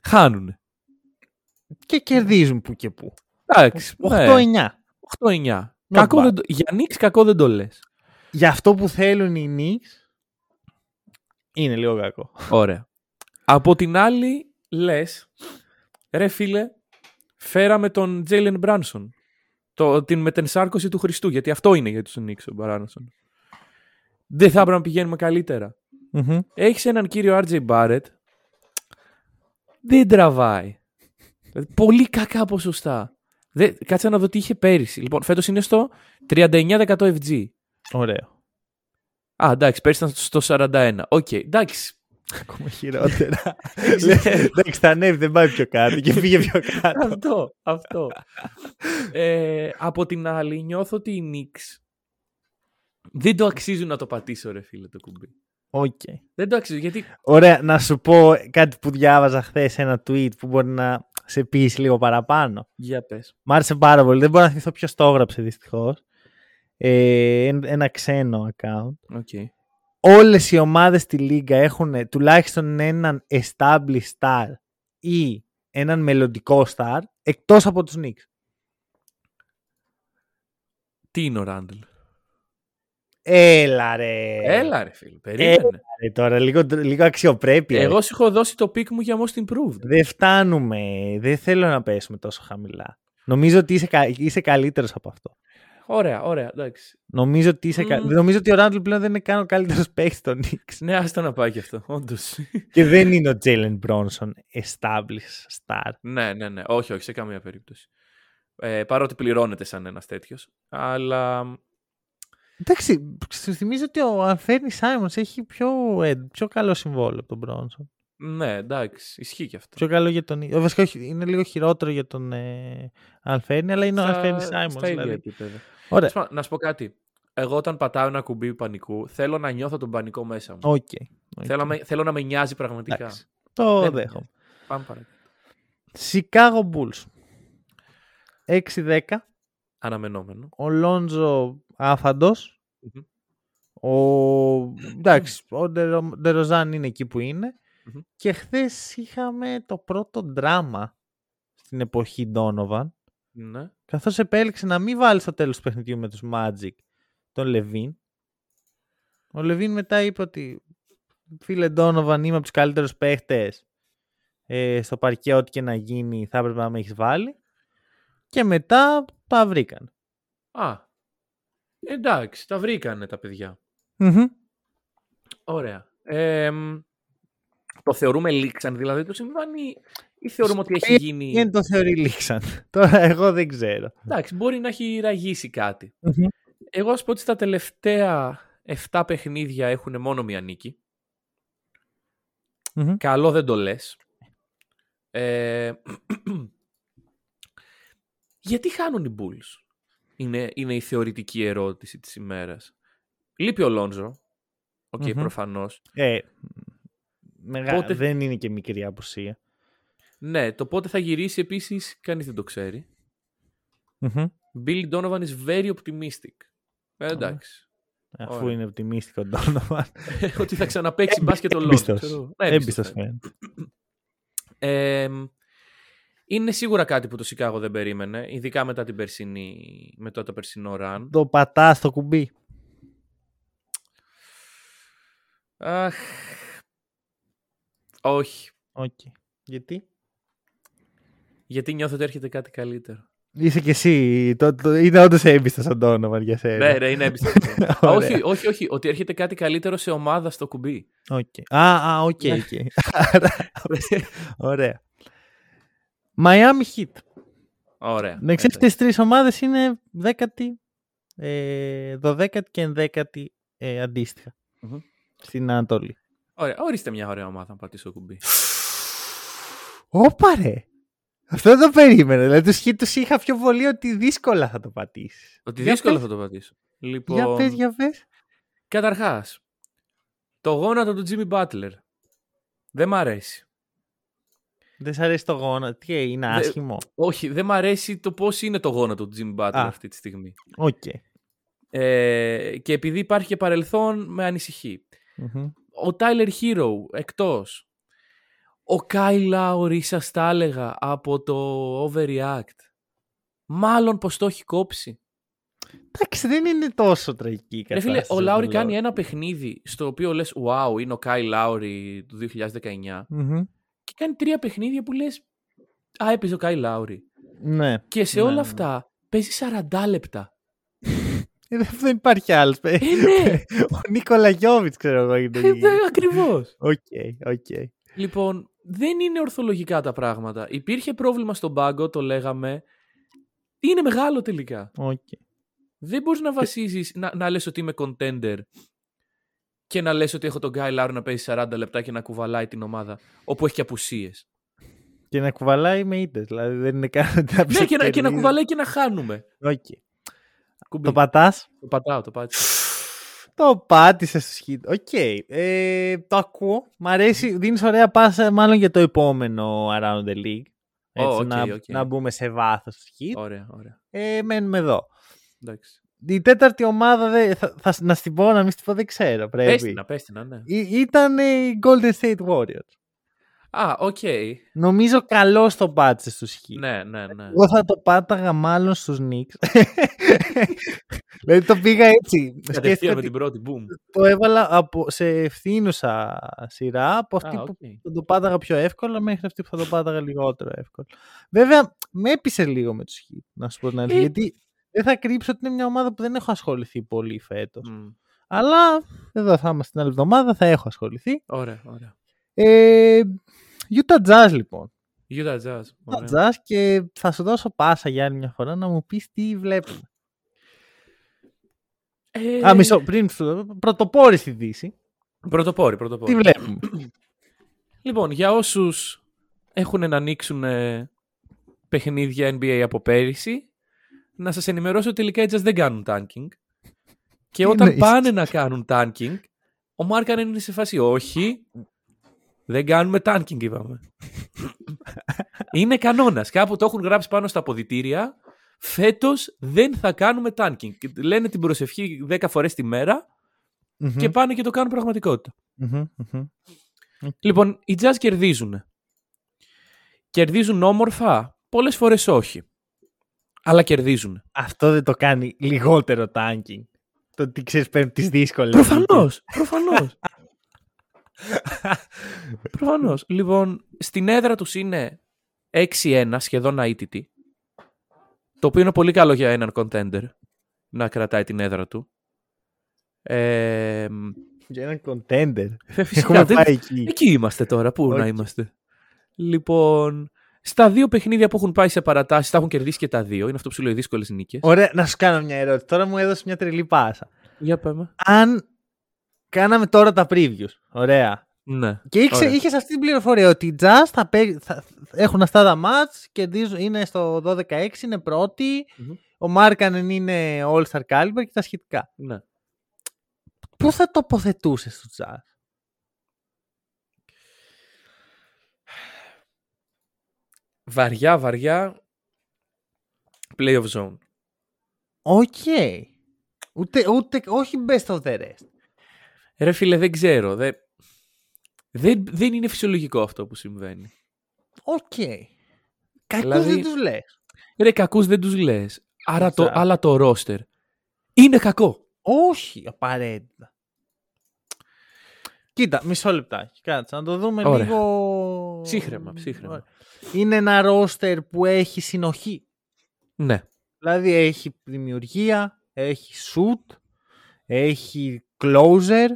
Χάνουνε. Και κερδίζουν που και που. Εντάξει. ναι. 8-9. 8-9. Not Κακό bad. δεν το... Για Knicks κακό δεν το λες. Για αυτό που θέλουν οι Knicks, είναι λίγο κακό. Ωραία. Από την άλλη, λες, ρε φίλε, φέραμε τον Jalen Branson. το, την μετενσάρκωση του Χριστού, γιατί αυτό είναι για τους Νίξ ο Μπαράνασον. Δεν θα έπρεπε να πηγαίνουμε καλύτερα. Μμμ. Έχεις έναν κύριο RJ Barrett, δεν τραβάει. Δηλαδή, πολύ κακά ποσοστά. Δεν, κάτσε να δω τι είχε πέρυσι. Λοιπόν, φέτος είναι στο 39% FG. Ωραίο. Α, εντάξει, πέρυσι ήταν στο 41. Οκ, εντάξει. Ακόμα χειρότερα. Εντάξει, θα ανέβει, δεν πάει πιο κάτω και πήγε πιο κάτω. αυτό, αυτό. ε, από την άλλη, νιώθω ότι οι Knicks δεν το αξίζουν να το πατήσω, ρε φίλε, το κουμπί. Οκ. Δεν το αξίζουν, γιατί Ωραία, να σου πω κάτι που διάβαζα χθες ένα tweet που μπορεί να σε πείσει λίγο παραπάνω. για πες. Μ' άρεσε πάρα πολύ. Δεν μπορώ να θυμηθώ ποιος το έγραψε δυστυχώς. Ε, εν- ένα ξένο account. Οκ. Όλες οι ομάδες στη Λίγκα έχουν τουλάχιστον έναν established star ή έναν μελλοντικό star εκτός από τους Knicks. Τι είναι ο Ράντλ; Έλα ρε. Έλα ρε φίλε, περίμενε. ρε τώρα, λίγο, λίγο αξιοπρέπεια. Εγώ σου έχω δώσει το pick μου για most improved. Δεν φτάνουμε. Δεν θέλω να πέσουμε τόσο χαμηλά. Νομίζω ότι είσαι, κα- είσαι καλύτερος από αυτό. Ωραία, ωραία, εντάξει. Νομίζω ότι, είσαι, κα- Μμμ. νομίζω ότι ο Ράντλ πλέον δεν είναι καν ο καλύτερος παίκτης των Knicks. Ναι, άστα να πάει και αυτό, όντως. και δεν είναι ο Jalen Brunson established star. ναι, ναι, ναι. Όχι, όχι, σε καμία περίπτωση. Ε, παρότι πληρώνεται σαν ένας τέτοιος. Αλλά Εντάξει, σου θυμίζω ότι ο Ανφέρνη Σάιμον έχει πιο, ε, πιο καλό συμβόλαιο από τον Μπρόνσον. ναι, εντάξει, ισχύει και αυτό. Πιο καλό για τον. ε, Βασικά όχι, είναι λίγο χειρότερο για τον ε, Ανφέρνη, αλλά είναι ο Στα- Ανφέρνη Σάιμον. Στα ίδια Δηλαδή. επίπεδα. Ωραία. Τέλος πάντων, Να σου πω κάτι. Εγώ όταν πατάω ένα κουμπί πανικού, θέλω να νιώθω τον πανικό μέσα μου. Οκ. οκ. Θέλω, να με, θέλω να με νοιάζει πραγματικά. Εντάξει. Το Δεν δέχομαι. Πάμε παρακάτω. Chicago Bulls. 6-10. Αναμενόμενο. Ο Λόντζο άφαντος. Μμμ. Ο... Εντάξει, ο Ντερο- Ντεροζάν είναι εκεί που είναι. Μμμ. Και χθες είχαμε το πρώτο δράμα στην εποχή Donovan. Ναι. Καθώς επέλεξε να μην βάλει στο τέλος του παιχνιδιού με τους Magic τον Λεβίν. Ο Λεβίν μετά είπε ότι φίλε Donovan είμαι από τους καλύτερους παίχτες ε, στο παρκέ ό,τι και να γίνει θα έπρεπε να με έχεις βάλει. Και μετά τα βρήκαν. Α. Εντάξει, τα βρήκανε τα παιδιά. Ωραία. Ε, μ, το θεωρούμε λήξαν, δηλαδή το συμβάνει ή θεωρούμε ότι έχει γίνει... Δεν το θεωρεί λήξαν. Τώρα εγώ δεν ξέρω. Εντάξει, μπορεί να έχει ραγίσει κάτι. Εγώ ας πω ότι στα τελευταία 7 παιχνίδια έχουν μόνο μία νίκη. Μμμ. Καλό δεν το λες. Ε, γιατί χάνουν οι Bulls; Είναι, είναι η θεωρητική ερώτηση της ημέρας. Λείπει ο Λόνζο. Οκ, Μμμ. προφανώς. Ε, μεγα... Πότε- Δεν είναι και μικρή απουσία. Ναι, το πότε θα γυρίσει επίσης κανείς δεν το ξέρει. Μμμ. Billy Donovan is very optimistic. Ε, εντάξει. Αφού Ωραία. είναι optimistic ο Donovan. ότι θα ξαναπαίξει μπάσκετ ο Λόνζο. Έμπιστος. ξέρω. Ναι, Έμπιστος φαίνεται. φαίνεται. Ε, είναι σίγουρα κάτι που το Σικάγο δεν περίμενε, ειδικά μετά την περσινή, μετά το περσινό run. Το πατάς στο κουμπί. Αχ, όχι, Οκ. Γιατί; γιατί νιώθω ότι έρχεται κάτι καλύτερο. Είσαι κι εσύ. Το, το, είναι όντως έμπιστος ο Donovan για σένα. Ναι, ρε, είναι έμπιστος. Ωραία. όχι, όχι, όχι, ότι έρχεται κάτι καλύτερο σε ομάδα στο κουμπί. Οκ. Α, α, οκ, Ναι. οκ. Άρα, Ωραία. Miami Heat. Ωραία. Να ξέρεις, αυτές τις τρεις ομάδες είναι δέκατη, ε, δωδέκατη και ενδέκατη ε, αντίστοιχα. Μμμ. Στην Ανατολή. Ωραία, ορίστε μια ωραία ομάδα να πατήσω κουμπί. Όπα ρε. Αυτό δεν το περίμενα. Δηλαδή τους Heat τους είχα πιο πολύ ότι δύσκολα θα το πατήσεις. Ότι Για δύσκολο πες. θα το πατήσω. Λοιπόν, Για πες, για πες. καταρχάς, το γόνατο του Jimmy Butler δεν μ' αρέσει. Δεν σ' αρέσει το γόνατο. Τι είναι Δε- άσχημο. Όχι, δεν μ' αρέσει το πώς είναι το γόνατο του Jimmy Butler Α. αυτή τη στιγμή. Οκ. Ε, και επειδή υπάρχει και παρελθόν, με ανησυχεί. Μμμ. Ο Tyler Hero εκτός. Ο Kyle Lowry σας τα έλεγα από το Overreact. Μάλλον πως το έχει κόψει. Εντάξει, δεν είναι τόσο τραγική η Ρε φίλε, κατάσταση. ο με Lowry τον κάνει Lowry. ένα παιχνίδι στο οποίο λες wow, είναι ο Kyle Lowry του 2019 Μμμ. Και κάνει τρία παιχνίδια που λες α, έπαιζε ο Kyle Lowry. Ναι. Και σε Ναι, όλα ναι. αυτά παίζει 40 λεπτά. Ε, δεν υπάρχει άλλος. Ε, ναι. Ο Νίκολα Γιόβιτς, ξέρω εγώ. Είναι... Ακριβώς. Οκ, οκ. Λοιπόν, δεν είναι ορθολογικά τα πράγματα. Υπήρχε πρόβλημα στον πάγκο, το λέγαμε. Είναι μεγάλο τελικά. Okay. Δεν μπορείς να βασίζεις, να, να λες ότι είμαι contender και να λες ότι έχω τον Κάιλ Λάουρι να παίζει 40 λεπτά και να κουβαλάει την ομάδα, όπου έχει και απουσίες. Και να κουβαλάει με ήττες. Δηλαδή δεν είναι καν. Ναι, και να, και να κουβαλάει και να χάνουμε. Okay. Το πατάς; Το πατάω, το πάτησα. Το πάτησες στους Heat. Οκ. Okay. Ε, το ακούω. Μ' αρέσει. Δίνεις ωραία πάσα μάλλον για το επόμενο Around the League. Έτσι, okay, να, okay. να μπούμε σε βάθος στους Heat. Ωραία, ωραία. Ε, μένουμε εδώ. Εντάξει. Η τέταρτη ομάδα, δε, θα, θα, να στην πω, να μην στην πω, δεν ξέρω. Πρέπει. Πες τηνα, πες τηνα, ναι. Ή, ήταν οι Golden State Warriors. Α, οκ. Okay. Νομίζω καλό το πάτησε στους χ. Ναι, ναι, ναι. Εγώ θα το πάταγα μάλλον στους Knicks. δηλαδή το πήγα έτσι. Κατευθείαν με την πρώτη, boom. Το έβαλα από, σε φθίνουσα σειρά από αυτή Α, που okay. θα το πάταγα πιο εύκολα μέχρι αυτή που θα το πάταγα λιγότερο εύκολο. Βέβαια, με έπεισε λίγο με τους χ, να σου πω την αλήθεια. Ε. Γιατί δεν θα κρύψω ότι είναι μια ομάδα που δεν έχω ασχοληθεί πολύ φέτος. Mm. Αλλά εδώ θα είμαστε την άλλη εβδομάδα, θα έχω ασχοληθεί. Ωραία, ωραία. Ε, Utah Jazz λοιπόν. Utah Jazz. Utah Jazz και θα σου δώσω πάσα για άλλη μια φορά να μου πεις τι βλέπουμε. Ε... Α, μισό, πριν πρωτοπόρη στη Δύση. Πρωτοπόρη, πρωτοπόρη. Τι βλέπουμε; λοιπόν, για όσους έχουν να ανοίξουν ε, παιχνίδια NBA από πέρυσι, να σας ενημερώσω ότι τελικά οι Jazz δεν κάνουν tanking. Και όταν πάνε να κάνουν tanking, ο Μάρκανεν είναι σε φάση όχι, δεν κάνουμε tanking είπαμε. είναι κανόνας. Κάπου το έχουν γράψει πάνω στα αποδητήρια. Φέτος δεν θα κάνουμε tanking. Λένε την προσευχή 10 φορές τη μερα Mm-hmm. και πάνε και το κάνουν πραγματικότητα. Λοιπόν, οι Jazz κερδίζουν. Κερδίζουν όμορφα; Πολλές φορές όχι. Αλλά κερδίζουν. Αυτό δεν το κάνει λιγότερο tanking. Το ότι ξέρεις παίρνει τις δύσκολες. Προφανώς. Προφανώς. Προφανώς. Λοιπόν, στην έδρα τους είναι 6-1, σχεδόν αίτητη. Το οποίο είναι πολύ καλό για έναν contender να κρατάει την έδρα του. Ε, για έναν contender. Φυσικά, δεν... εκεί. εκεί είμαστε τώρα. Πού okay. να είμαστε. Λοιπόν, στα δύο παιχνίδια που έχουν πάει σε παρατάσεις, τα έχουν κερδίσει και τα δύο. Είναι αυτό που σου λέω, οι δύσκολες νίκες. Ωραία, να σου κάνω μια ερώτηση. Τώρα μου έδωσε μια τρελή πάσα. Για πάμε. Αν κάναμε τώρα τα previews. Ωραία. Ναι. Και είχες αυτή την πληροφορία ότι οι Jazz θα, παί... θα έχουν αυτά τα match και είναι στο 12-6, είναι πρώτοι. Mm-hmm. Ο Μάρκανεν είναι All-Star Caliber και τα σχετικά. Ναι. Πού θα τοποθετούσες τους Jazz; Βαριά, βαριά. Playoff zone. Οκ. Okay. Ούτε, ούτε, όχι best of the rest. Ρε φίλε, δεν ξέρω. Δεν, δεν, δεν είναι φυσιολογικό αυτό που συμβαίνει. Οκ. Okay. Κακούς δηλαδή, δεν τους λες. Ρε, κακούς δεν τους λες. Άρα το, αλλά το roster είναι κακό. Όχι, απαραίτητα. Κοίτα, μισό λεπτάκι. Κάτσε να το δούμε Ωραία. λίγο. Ψύχρεμα, ψύχρεμα. Είναι ένα ρόστερ που έχει συνοχή. Ναι. Δηλαδή έχει δημιουργία, έχει shoot, έχει closer,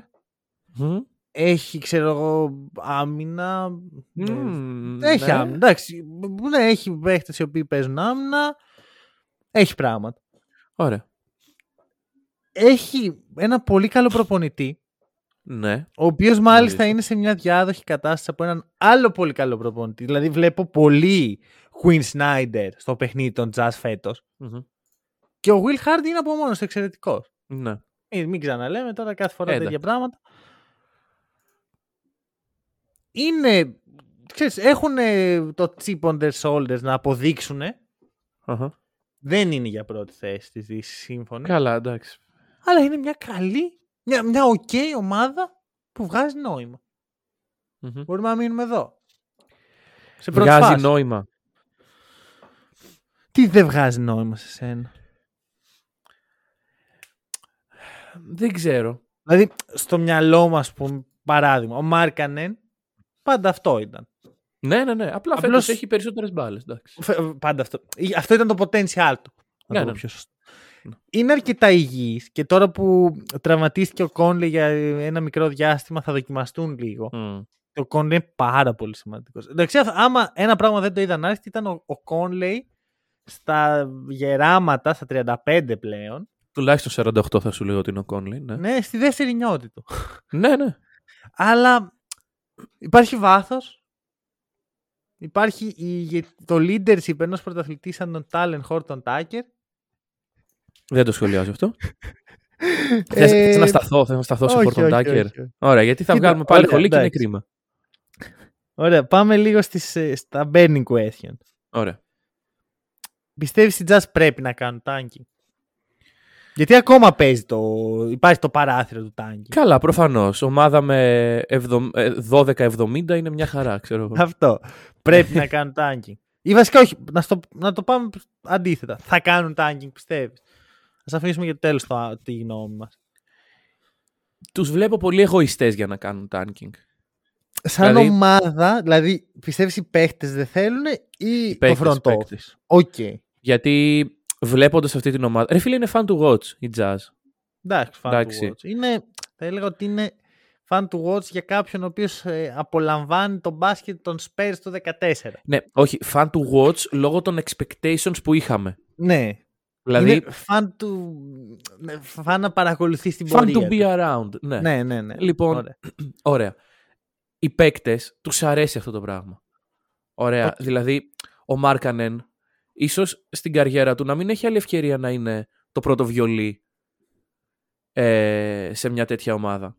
mm. έχει ξέρω εγώ άμυνα. Mm, έχει ναι. άμυνα. Εντάξει, ναι, έχει παίχτες οι οποίοι παίζουν άμυνα. Έχει πράγματα. Ωραία. Έχει ένα πολύ καλό προπονητή. Ναι. Ο οποίος μάλιστα είναι σε μια διάδοχη κατάσταση από έναν άλλο πολύ καλό προπονητή. Δηλαδή βλέπω πολύ Queen Snyder στο παιχνίδι των Jazz φετο mm-hmm. Και ο Will Hard είναι από μόνος εξαιρετικός. Ναι. Μην, μην ξαναλέμε τώρα κάθε φορά Έντα. τέτοια πράγματα. Είναι. Ξέρεις, έχουν το chip on their shoulders να αποδείξουν. Uh-huh. Δεν είναι για πρώτη θέση της Δύσης σύμφωνη. Καλά, εντάξει. Αλλά είναι μια καλή μια, μια ok ομάδα που βγάζει νόημα. Mm-hmm. Μπορούμε να μείνουμε εδώ. Σε βγάζει φάση. νόημα. Τι δεν βγάζει νόημα σε σένα; Δεν ξέρω. Δηλαδή, στο μυαλό μου, ας πούμε, παράδειγμα, ο Μάρκανεν πάντα αυτό ήταν. Ναι, ναι, ναι. Απλά Απλώς... φέτος έχει περισσότερες μπάλες. Εντάξει. Πάντα αυτό. Αυτό ήταν το potential του. Να ναι, το ναι. πιο σωστό. Ναι. Είναι αρκετά υγιής και τώρα που τραυματίστηκε ο Κόνλε για ένα μικρό διάστημα θα δοκιμαστούν λίγο. Mm. Ο Κόνλε είναι πάρα πολύ σημαντικός. Εντάξει, άμα ένα πράγμα δεν το είδαν άρχισε ήταν ο, ο Κόνλε στα γεράματα, στα 35 πλέον. Τουλάχιστον 48 θα σου λέω ότι είναι ο Κόνλε. Ναι, ναι στη δεύτερη νιώτη του. ναι, ναι. Αλλά υπάρχει βάθος, Υπάρχει η, το leadership ενός πρωταθλητής σαν τον Τάλεν Χόρτον Τάκερ. Δεν το σχολιάζω αυτό. Θες, ε, να σταθώ, θες να σταθώ σε Χόρτον Τάκερ. Ωραία, γιατί θα βγάλουμε πάλι χολή και είναι κρίμα. Ωραία, πάμε λίγο στις, ε, στα burning questions. Ωραία. Πιστεύεις ότι οι Jazz πρέπει να κάνουν tanking. Γιατί ακόμα παίζει το. Υπάρχει το παράθυρο του τάγκη. Καλά, προφανώς. Ομάδα με 12-70 είναι μια χαρά, ξέρω εγώ. Αυτό. Πρέπει να κάνουν τάγκη. Ή βασικά όχι, να, στο, να το πάμε αντίθετα. Θα κάνουν τάγκη, πιστεύεις; Α αφήσουμε για το τέλος τη γνώμη μας. Τους βλέπω πολύ εγωιστές για να κάνουν τάγκινγκ. Σαν δηλαδή... ομάδα, δηλαδή πιστεύεις οι παίχτες δεν θέλουν ή οι το front office. Okay. Γιατί βλέποντας αυτή την ομάδα. Ρε φίλε, είναι fan to watch η Jazz. Εντάξει, fan to watch. Είναι, θα έλεγα ότι είναι fan to watch για κάποιον ο οποίος ε, απολαμβάνει τον μπάσκετ των Spurs το 14. Ναι, όχι, fan to watch λόγω των expectations που είχαμε. Ναι. Δηλαδή, είναι fan, to... Ναι, fan να παρακολουθείς την πορεία. Fan to be around. Ναι, ναι, ναι. ναι. Λοιπόν, ωραία. ωραία. Οι παίκτες τους αρέσει αυτό το πράγμα. Ωραία. Δηλαδή, ο Μάρκανεν ίσως στην καριέρα του να μην έχει άλλη ευκαιρία να είναι το πρώτο βιολί ε, σε μια τέτοια ομάδα.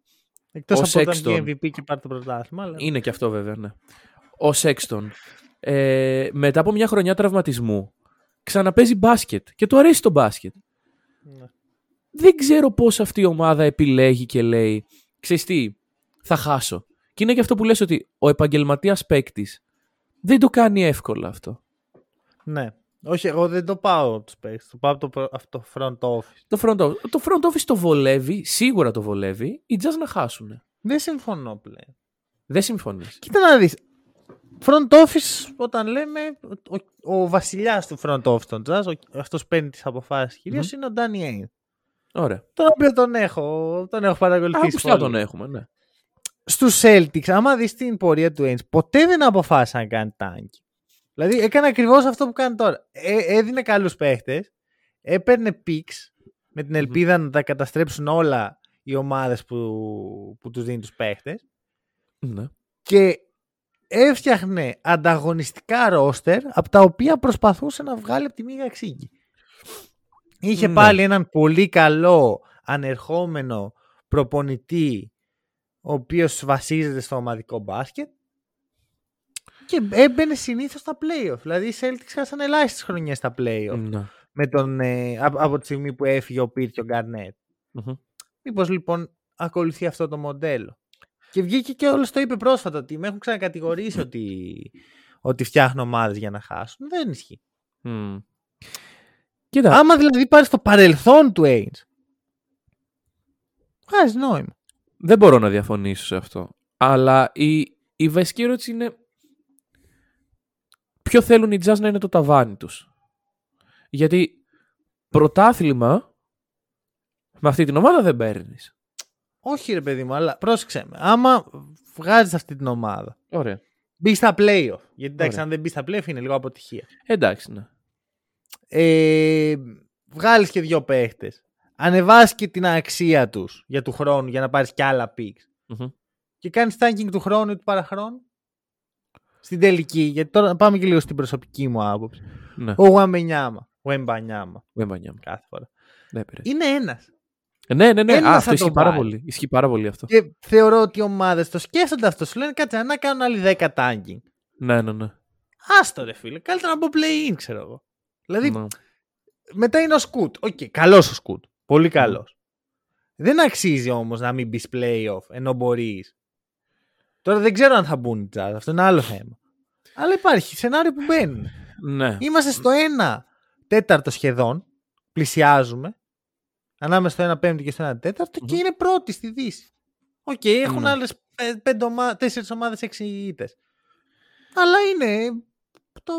Εκτός ο από Sexton, όταν MVP και πάρει το πρωτάθλημα. Αλλά... Είναι και αυτό βέβαια, ναι. Ο Σέξτον ε, μετά από μια χρονιά τραυματισμού ξαναπέζει μπάσκετ και του αρέσει το μπάσκετ. Ναι. Δεν ξέρω πώς αυτή η ομάδα επιλέγει και λέει ξέρεις τι, θα χάσω. Και είναι και αυτό που λες ότι ο επαγγελματίας παίκτης δεν το κάνει εύκολα αυτό. Ναι. Όχι, εγώ δεν το πάω από το Space. Το πάω από το, το front office. Το front office. Το front office το βολεύει, σίγουρα το βολεύει, οι Jazz να χάσουν. Δεν συμφωνώ πλέον. Δεν συμφωνείς. Κοίτα να δεις. Front office, όταν λέμε, ο, ο βασιλιάς του front office των Jazz, αυτός παίρνει τις αποφάσεις κυρίως, είναι ο Danny Ainge. Ωραία. Τον οποίο τον έχω, τον έχω παρακολουθήσει. Α, τον έχουμε, ναι. Στους Celtics, άμα δεις την πορεία του Ainge, ποτέ δεν αποφάσισε να κάνει τάγκη. Δηλαδή έκανε ακριβώς αυτό που κάνει τώρα. Ε, έδινε καλούς παίχτες, έπαιρνε πίξ με την ελπίδα να τα καταστρέψουν όλα οι ομάδες που, που τους δίνει τους παίχτες. Ναι. Και έφτιαχνε ανταγωνιστικά ρόστερ από τα οποία προσπαθούσε να βγάλει από τη μήγα ξύγκη. Είχε ναι. πάλι έναν πολύ καλό ανερχόμενο προπονητή ο οποίος βασίζεται στο ομαδικό μπάσκετ και έμπαινε συνήθως στα playoff. Δηλαδή οι Celtics χάσαν ελάχιστες χρονιές στα playoff. Ναι. Με τον, ε, από τη στιγμή που έφυγε ο Πίρ και ο Γκαρνέτ. Mm-hmm. Μήπως λοιπόν ακολουθεί αυτό το μοντέλο; Και βγήκε και όλος το είπε πρόσφατα ότι με έχουν ξανακατηγορήσει ότι, ότι φτιάχνω ομάδες για να χάσουν. Δεν ισχύει. Mm. Κοίτα. Άμα δηλαδή πάρεις το παρελθόν του Ainge, βγάζεις νόημα. Δεν μπορώ να διαφωνήσω σε αυτό. Αλλά η, η βασική ερώτηση είναι ποιο θέλουν οι Jazz να είναι το ταβάνι τους. Γιατί πρωτάθλημα με αυτή την ομάδα δεν παίρνεις. Όχι ρε παιδί μου, αλλά πρόσεξε με. Άμα βγάζεις αυτή την ομάδα. Ωραία. Μπεις στα playoff. Γιατί εντάξει, αν δεν μπεις στα playoff είναι λίγο αποτυχία. Εντάξει, ναι. Ε, βγάλεις και δύο παίχτες. Ανεβάσει και την αξία τους για του χρόνου για να πάρεις κι άλλα picks. mm Και κάνεις tanking του χρόνου ή του παραχρόνου στην τελική, γιατί τώρα πάμε και λίγο στην προσωπική μου άποψη. Ναι. Ο Γουαμπενιάμα. Γουαμπανιάμα. Κάθε φορά. Ναι, είναι ένας. Ναι, ναι, ναι. Α, αυτό ισχύει πάρα πολύ. Ισχύει πάρα πολύ αυτό. Και θεωρώ ότι οι ομάδες το σκέφτονται αυτό. Σου λένε κάτσε να κάνουν άλλοι το tanking. Ναι, ναι, ναι. Άστο ρε φίλε. Καλύτερα να μπω play-in, ξέρω εγώ. Δηλαδή, ναι. μετά είναι ο Σκουτ. Οκ, okay, καλός ο Σκουτ. Πολύ καλός. Ναι. Δεν αξίζει όμως να μην μπεις playoff ενώ μπορείς Τώρα δεν ξέρω αν θα μπουν οι Jazz. Αυτό είναι άλλο θέμα. Αλλά υπάρχει σενάριο που μπαίνουν. Ναι. Είμαστε στο 1 τέταρτο σχεδόν. Πλησιάζουμε. Ανάμεσα στο 1 πέμπτο και στο 1 τεταρτο και είναι πρώτη στη Δύση. OK, okay, έχουν ναι. άλλες 4 ομάδες 6 ήττες. Αλλά είναι το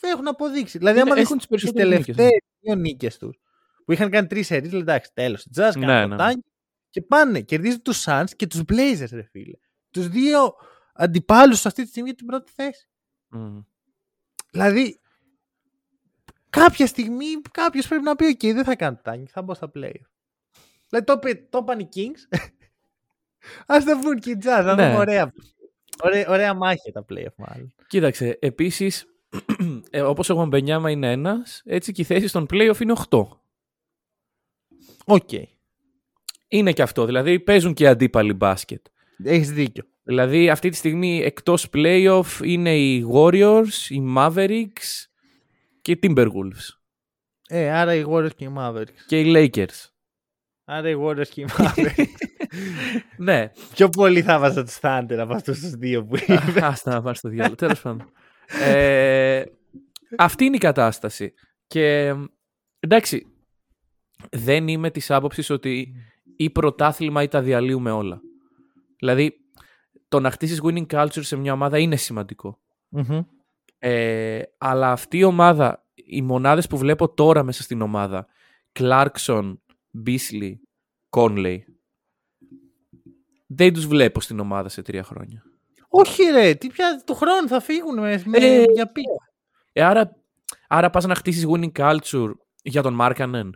έχουν αποδείξει. Δηλαδή, άμα έχουν δεις τις τις περισσότερες νίκες, τελευταίες δύο νίκες τους, που είχαν κάνει τρεις σερίες, λέει εντάξει, τέλος. Οι Jazz Ναι, κάνουν ναι. ποτάκι και πάνε, κερδίζουν τους Suns και τους Blazers, ρε φίλε. Τους δύο αντιπάλους αυτή τη στιγμή για την πρώτη θέση. Μμ. Δηλαδή, κάποια στιγμή κάποιος πρέπει να πει: OK, δεν θα κάνω tank, θα μπω στα play. Δηλαδή, το, είπε- το είπαν οι Kings. Ας το πουν και οι Jazz. Θα Ναι. δούμε ωραία, ωραία, ωραία μάχη τα playoff, μάλλον. Κοίταξε, επίσης, ε, όπως ο Wembanyama είναι ένας, έτσι και η θέση στον playoff είναι 8. Οκ. Είναι και αυτό, δηλαδή παίζουν και αντίπαλοι μπάσκετ. Έχεις δίκιο. Δηλαδή αυτή τη στιγμή εκτός playoff είναι οι Warriors, οι Mavericks και οι Timberwolves Ε, άρα οι Warriors και οι Mavericks. και οι Lakers. Άρα οι Warriors και οι Mavericks. ναι, Πιο πολύ θα βάζα τους Thunder από αυτούς τους δύο που είπε. άστα να πάρει στο διάλογο. Τέλος πάντων. Ε, αυτή είναι η κατάσταση. Και εντάξει, δεν είμαι της άποψης ότι ή πρωτάθλημα ή τα διαλύουμε όλα. Δηλαδή, το να χτίσεις winning culture σε μια ομάδα είναι σημαντικό. Μμμ. Ε, αλλά αυτή η ομάδα, οι μονάδες που βλέπω τώρα μέσα στην ομάδα, Clarkson, Beasley, Conley, δεν τους βλέπω στην ομάδα σε τρία χρόνια. Όχι, ρε, τι πια του χρόνου θα φύγουν με, με Ε, για πίσω. Ε, άρα, άρα πας να χτίσεις winning culture για τον Markkanen.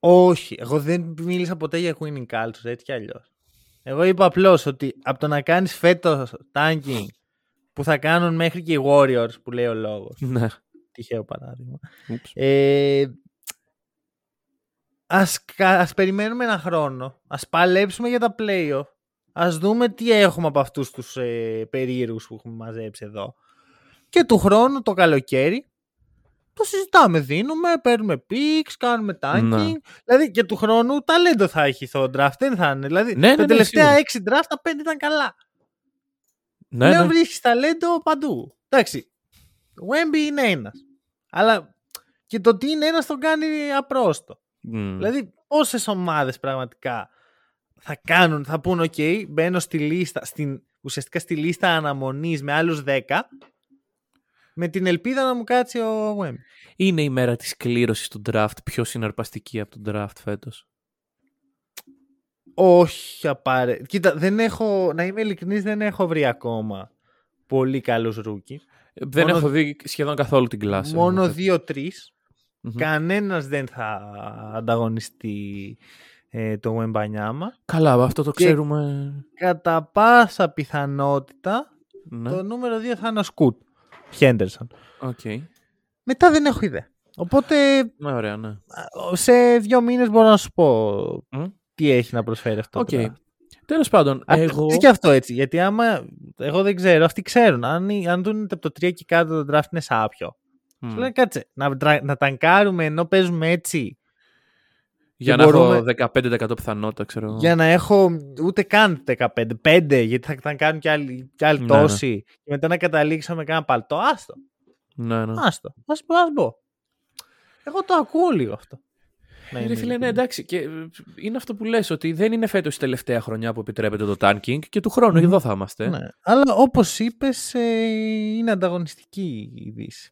Όχι, εγώ δεν μίλησα ποτέ για winning culture, έτσι κι αλλιώς. Εγώ είπα απλώς ότι από το να κάνεις φέτος tanking που θα κάνουν μέχρι και οι Warriors που λέει ο λόγος. Ναι. Τυχαίο παράδειγμα. Ούψ. Ε, ας, κα- ας περιμένουμε ένα χρόνο. Ας παλέψουμε για τα playoff. Ας δούμε τι έχουμε από αυτούς τους ε, περίεργους που έχουμε μαζέψει εδώ. Και του χρόνου το καλοκαίρι το συζητάμε, δίνουμε, παίρνουμε picks, κάνουμε tanking. Ναι. Δηλαδή και του χρόνου ταλέντο θα έχει στο draft, δεν θα είναι. Δηλαδή Ναι, ναι, τα ναι, τελευταία σίγουρα. έξι draft τα πέντε ήταν καλά. Ναι, Πλέον ναι. βρίσκει ταλέντο παντού. Εντάξει. Ο Wemby είναι ένας. Αλλά και το τι είναι ένας τον κάνει απρόστο. Μμ. Δηλαδή, πόσε ομάδες πραγματικά θα κάνουν, θα πούν: OK, μπαίνω στη λίστα, στην, ουσιαστικά στη λίστα αναμονής με άλλους 10, με την ελπίδα να μου κάτσει ο Wemby. Είναι η μέρα της κλήρωσης του draft πιο συναρπαστική από τον draft φέτος. Όχι απάρε. Κοίτα, δεν έχω, να είμαι ειλικρινής, δεν έχω βρει ακόμα πολύ καλούς rookie. Δεν Μόνο- έχω δει σχεδόν καθόλου την κλάση. Μόνο εγώ. δύο-τρεις. Μμμ. Κανένας δεν θα ανταγωνιστεί ε, το Wembanyama. Καλά, αυτό το Και- ξέρουμε. Κατά πάσα πιθανότητα Ναι. το νούμερο 2 θα είναι ο Scoot. Henderson. OK. Μετά δεν έχω ιδέα. Οπότε Ναι, ωραία, ναι. σε δύο μήνες μπορώ να σου πω Μμ. Τι έχει να προσφέρει αυτό. Οκ. το draft. Τέλος πάντων, Α, εγώ... είναι και αυτό έτσι. Γιατί άμα. Εγώ δεν ξέρω, αυτοί ξέρουν. Αν, αν δουν από το 3 και κάτω το draft είναι σάπιο. Μμ. Σου λένε κάτσε. Να, τρα- να τανκάρουμε ενώ παίζουμε έτσι. Για και να μπορούμε- έχω 15% πιθανότητα, ξέρω. εγώ. Για να έχω ούτε καν 15. 5 γιατί θα τα κάνουν κι άλλοι, κι άλλοι Ναι, ναι. τόσοι. Και μετά να καταλήξω με κάνα παλτό. Άστο. Ναι, ναι. Άστο. Ας, ας μπω. Εγώ το ακούω λίγο αυτό. Να Ε, είμαι Ρε φίλε, ναι, ειλικρινής. εντάξει. Και ε, είναι αυτό που λες, ότι δεν είναι φέτος η τελευταία χρονιά που επιτρέπεται το tanking και του χρόνου Μμμ. εδώ θα είμαστε. Ναι. Αλλά όπως είπες ε, είναι ανταγωνιστική η Δύση.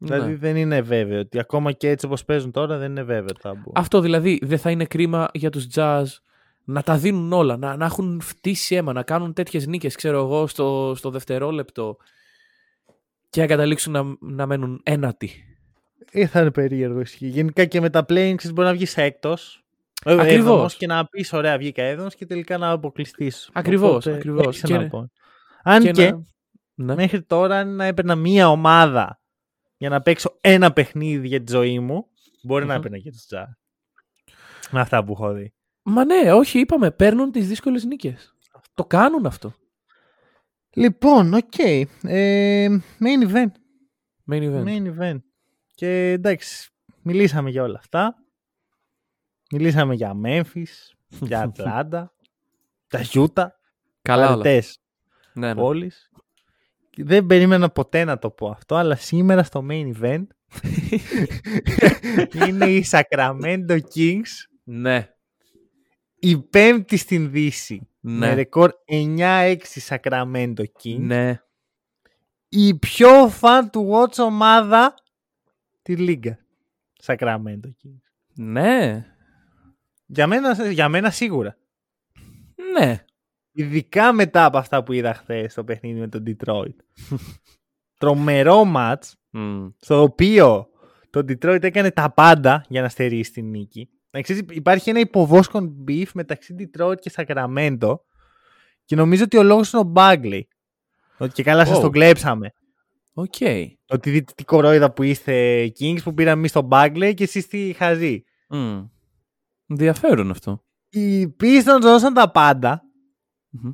Ναι. Δηλαδή δεν είναι βέβαιο ότι ακόμα και έτσι όπως παίζουν τώρα δεν είναι βέβαιο ότι θα μπουν. Αυτό δηλαδή δεν θα είναι κρίμα για τους jazz να τα δίνουν όλα, να, να έχουν φτύσει αίμα, να κάνουν τέτοιες νίκες, ξέρω εγώ, στο, στο δευτερόλεπτο και να καταλήξουν να, να μένουν ένατοι. Ε, θα είναι περίεργο ισχύει. Γενικά και με τα playing ξέρεις, μπορεί να βγεις έκτος. ε, Ακριβώς. έβδομος, Και να πεις ωραία βγήκα έδωμος και τελικά να αποκλειστείς. Ακριβώς, Οπότε, ακριβώς. έχεις Και ένα ναι. point. Αν και, να- Ναι. μέχρι τώρα αν να έπαιρνα μία ομάδα για να παίξω ένα παιχνίδι για τη ζωή μου, μπορεί να Μμμ. έπαιρνα και τους Jazz. Με αυτά που έχω δει. Μα ναι, όχι, είπαμε, παίρνουν τις δύσκολες νίκες. Το κάνουν αυτό. Λοιπόν, οκ. Ε, main event. Main event. Main event. Και εντάξει, μιλήσαμε για όλα αυτά. Μιλήσαμε για Memphis, για Ατλάντα, τα Γιούτα, Καλά όλα. αρετές Ναι, ναι. πόλεις. Και Δεν περίμενα ποτέ να το πω αυτό, αλλά σήμερα στο main event είναι οι Sacramento Kings, ναι. η πέμπτη στην Δύση, με Ναι. ρεκόρ 9-6 Sacramento Kings. Ναι. η πιο fan του watch ομάδα τη Λίγκα. Σακραμέντο. Ναι. Για μένα, για μένα σίγουρα. Ναι. Ειδικά μετά από αυτά που είδα χθες στο παιχνίδι με τον Detroit. Τρομερό ματς, Mm. στο οποίο το Detroit έκανε τα πάντα για να στερήσει την νίκη. Να ξέρεις, υπάρχει ένα υποβόσκον beef μεταξύ Detroit και Sacramento και νομίζω ότι ο λόγος είναι ο Bagley. Ότι και καλά σας Oh. τον κλέψαμε. Οκ. Ότι δείτε τι κορόιδα που είστε Kings που πήραμε εμείς τον Bagley και εσείς τι χαζοί. Mm. Ενδιαφέρον αυτό. Οι Pistons δώσαν τα πάντα, Μμμ.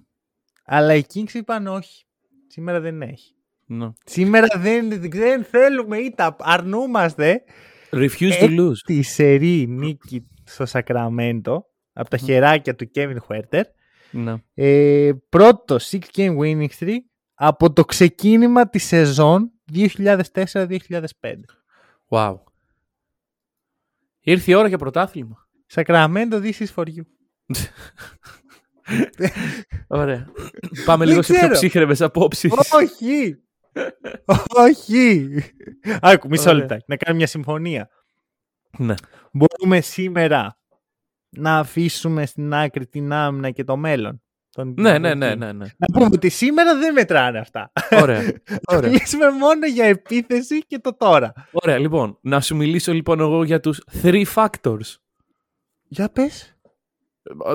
αλλά οι Kings είπαν όχι. Σήμερα δεν έχει. Ναι. Σήμερα δεν, δεν θέλουμε ή τα αρνούμαστε Refuse Ε, to lose. τη σερή νίκη στο Σακραμέντο από τα χεράκια του Kevin Huerter. Ναι. Ε, πρώτο 6 game winning streak από το ξεκίνημα της σεζόν 2004-2005. Wow. Ήρθε η ώρα για πρωτάθλημα. Σακραμέντο, this is for you. Ωραία. Πάμε Δεν λίγο σε πιο ξέρω. ψύχρεμες απόψεις. Όχι! Όχι! Άκου, μισό Ωραία. λεπτά. Να κάνουμε μια συμφωνία. ναι. Μπορούμε σήμερα να αφήσουμε στην άκρη την άμυνα και το μέλλον. Τον- ναι, ναι, ναι, ναι, ναι. Να πούμε ότι σήμερα δεν μετράνε αυτά. Ωραία. Θα Ωραία. μιλήσουμε μόνο για επίθεση και το τώρα. Ωραία, λοιπόν. Να σου μιλήσω λοιπόν εγώ για τους three factors. Για πες.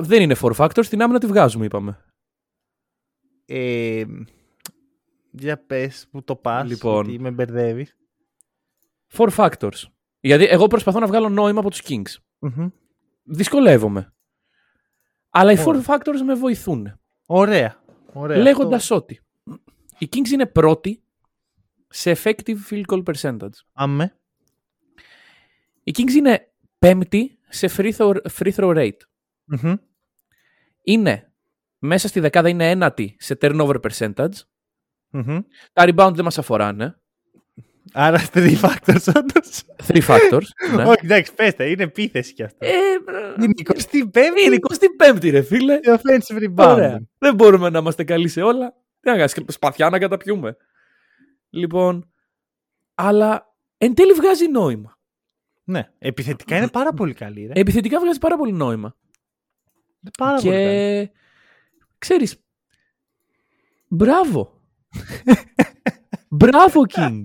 Δεν είναι four factors, την άμυνα τη βγάζουμε, είπαμε. Ε, για πες που το πας, Λοιπόν. ότι με μπερδεύεις. Four factors. Γιατί εγώ προσπαθώ να βγάλω νόημα από τους Kings. Δυσκολεύομαι. Αλλά οι four Ωραία. factors με βοηθούν. Ωραία. Ωραία. Λέγοντας Αυτό- ότι οι Kings είναι πρώτοι σε effective field goal percentage. Αμέ. Οι Kings είναι πέμπτη σε free throw, free throw rate. Μμμ. Είναι μέσα στη δεκάδα είναι ένατη σε turnover percentage. Μμμ. Τα rebound δεν μας αφοράνε. Άρα three factors όντως. Three factors. ναι. Όχι, εντάξει, πες τα, είναι επίθεση κι αυτό. Ε, Είναι 25η είναι 25η ρε φίλε. offensive rebound. Ωραία. Δεν μπορούμε να είμαστε καλοί σε όλα. Τι να κάνεις, σπαθιά να καταπιούμε. Λοιπόν, αλλά εν τέλει βγάζει νόημα. Ναι, επιθετικά είναι πάρα πολύ καλή. Ρε. Επιθετικά βγάζει πάρα πολύ νόημα. Είναι πάρα πολύ καλή. και ξέρεις, μπράβο. μπράβο, King.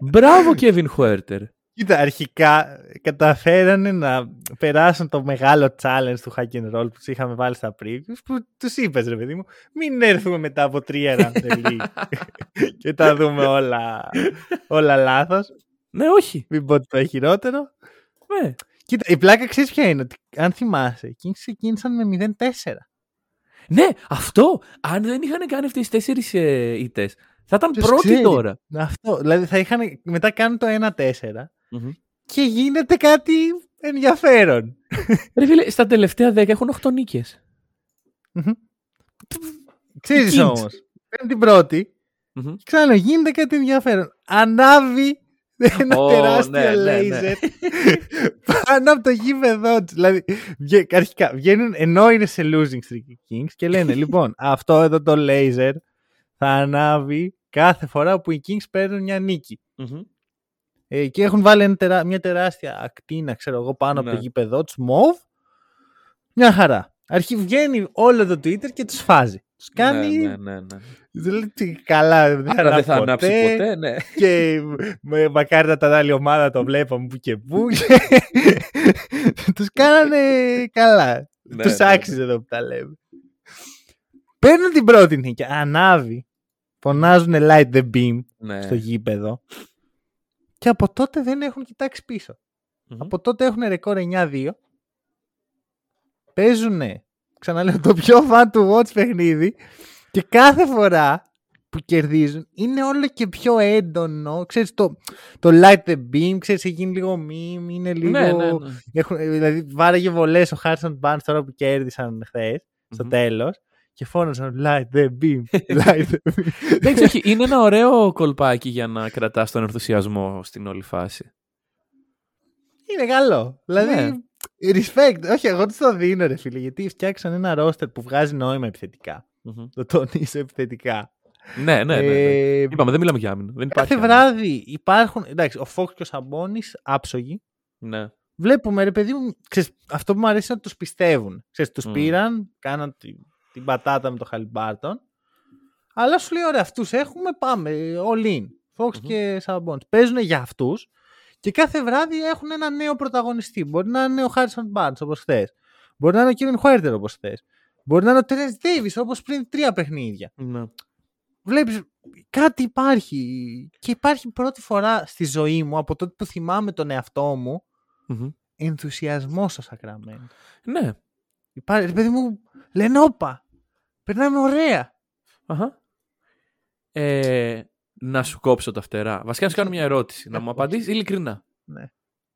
μπράβο, Kevin Huerter. Κοίτα, αρχικά καταφέρανε να περάσουν το μεγάλο challenge του hack and roll που τους είχαμε βάλει στα previews που τους είπες ρε παιδί μου μην έρθουμε μετά από τρία round the league και τα δούμε όλα, όλα λάθος ναι, όχι. μην πω ότι το χειρότερο Ναι. Κοίτα, η πλάκα ξέρεις ποια είναι ότι αν θυμάσαι οι Kings ξεκίνησαν με 0-4 ναι, αυτό. Αν δεν είχαν κάνει αυτές τις τέσσερις ε, ήττες, θα ήταν Ποιος πρώτοι ξέρει. τώρα. Αυτό, δηλαδή θα είχαν, μετά κάνουν το 1-4 Μμμ. και γίνεται κάτι ενδιαφέρον. Ρε φίλε, στα τελευταία 10 έχουν 8 νίκες. Ξέρεις Kings. όμως, παίρνουν την πρώτη Μμμ. και ξανά γίνεται κάτι ενδιαφέρον. Ανάβει ένα Ω, τεράστιο ναι, ναι, ναι. λέιζερ πάνω από το γήπεδό του. Δηλαδή, βγε- αρχικά βγαίνουν ενώ είναι σε losing streak οι Kings και λένε λοιπόν αυτό εδώ το λέιζερ θα ανάβει κάθε φορά που οι Kings παίρνουν μια νίκη. Μμμ. Ε, και έχουν βάλει ένα τερά- μια τεράστια ακτίνα, ξέρω εγώ, πάνω από Ναι. το γήπεδό τους, μοβ. Μια χαρά. Αρχή βγαίνει όλο το Twitter και τους φάζει. Τους κάνει. Ναι, ναι, ναι, ναι. Δηλαδή, τι καλά, δεν θα, Άρα δεν θα ανάψει ανάψει ποτέ, ναι. Και με, μακάρι να τα άλλη ομάδα το βλέπαμε που και που. τους κάνανε καλά. Ναι, τους ναι, άξιζε εδώ που τα λέμε. Παίρνουν την πρώτη νίκη. Ανάβει. Φωνάζουν light the beam ναι. στο γήπεδο. Και από τότε δεν έχουν κοιτάξει πίσω. Μμμ. Από τότε έχουν ρεκόρ 9-2. Παίζουν, ξαναλέω, το πιο fan του watch παιχνίδι και κάθε φορά που κερδίζουν είναι όλο και πιο έντονο. Ξέρεις, το, το light the beam, ξέρεις, έχει γίνει λίγο meme, είναι λίγο... Ναι, ναι, ναι. Έχουν, δηλαδή, βάραγε βολές ο Harrison Barnes τώρα που κέρδισαν χθες στο Μμμ. τέλος και φώναζαν light the beam, light the beam. Εντάξει, όχι, είναι ένα ωραίο κολπάκι για να κρατάς τον ενθουσιασμό στην όλη φάση. Είναι καλό. Δηλαδή, Ναι. Respect. Όχι, εγώ του το δίνω, ρε φίλε, γιατί φτιάξαν ένα ρόστερ που βγάζει νόημα επιθετικά. Μμμ. Το τονίσω επιθετικά. ναι, ναι, ναι, ναι. Ε, Είπαμε, δεν μιλάμε για άμυνα. Δεν υπάρχει Κάθε άμυνα. βράδυ υπάρχουν. Εντάξει, ο Φόξ και ο Σαμπόνι άψογοι. Ναι. Βλέπουμε, ρε παιδί μου, ξέρεις, αυτό που μου αρέσει είναι ότι τους πιστεύουν. Ξέρεις, τους Μμ. πήραν, κάναν την, την πατάτα με το Χαλιμπάρτον. Αλλά σου λέει, ωραία, αυτούς έχουμε, πάμε. All in. Fox Μμμ. και Σαμπόνι. Παίζουν για αυτούς και κάθε βράδυ έχουν ένα νέο πρωταγωνιστή. Μπορεί να είναι ο Χάρισον Barnes όπως χθες. Μπορεί να είναι ο Kevin Χουέρτερ όπως χθες. Μπορεί να είναι ο Terence Davis όπως πριν τρία παιχνίδια. ναι. Βλέπεις, κάτι υπάρχει. Και υπάρχει πρώτη φορά στη ζωή μου, από τότε που θυμάμαι τον εαυτό μου, Μμμ. ενθουσιασμό στο Σακραμέντο. Ναι. Υπάρχει, ρε παιδί μου, λένε όπα. Περνάμε ωραία. Αχα. Ε, να σου κόψω τα φτερά. Βασικά να σου κάνω μια ερώτηση. να μου απαντήσεις ειλικρινά. Ναι,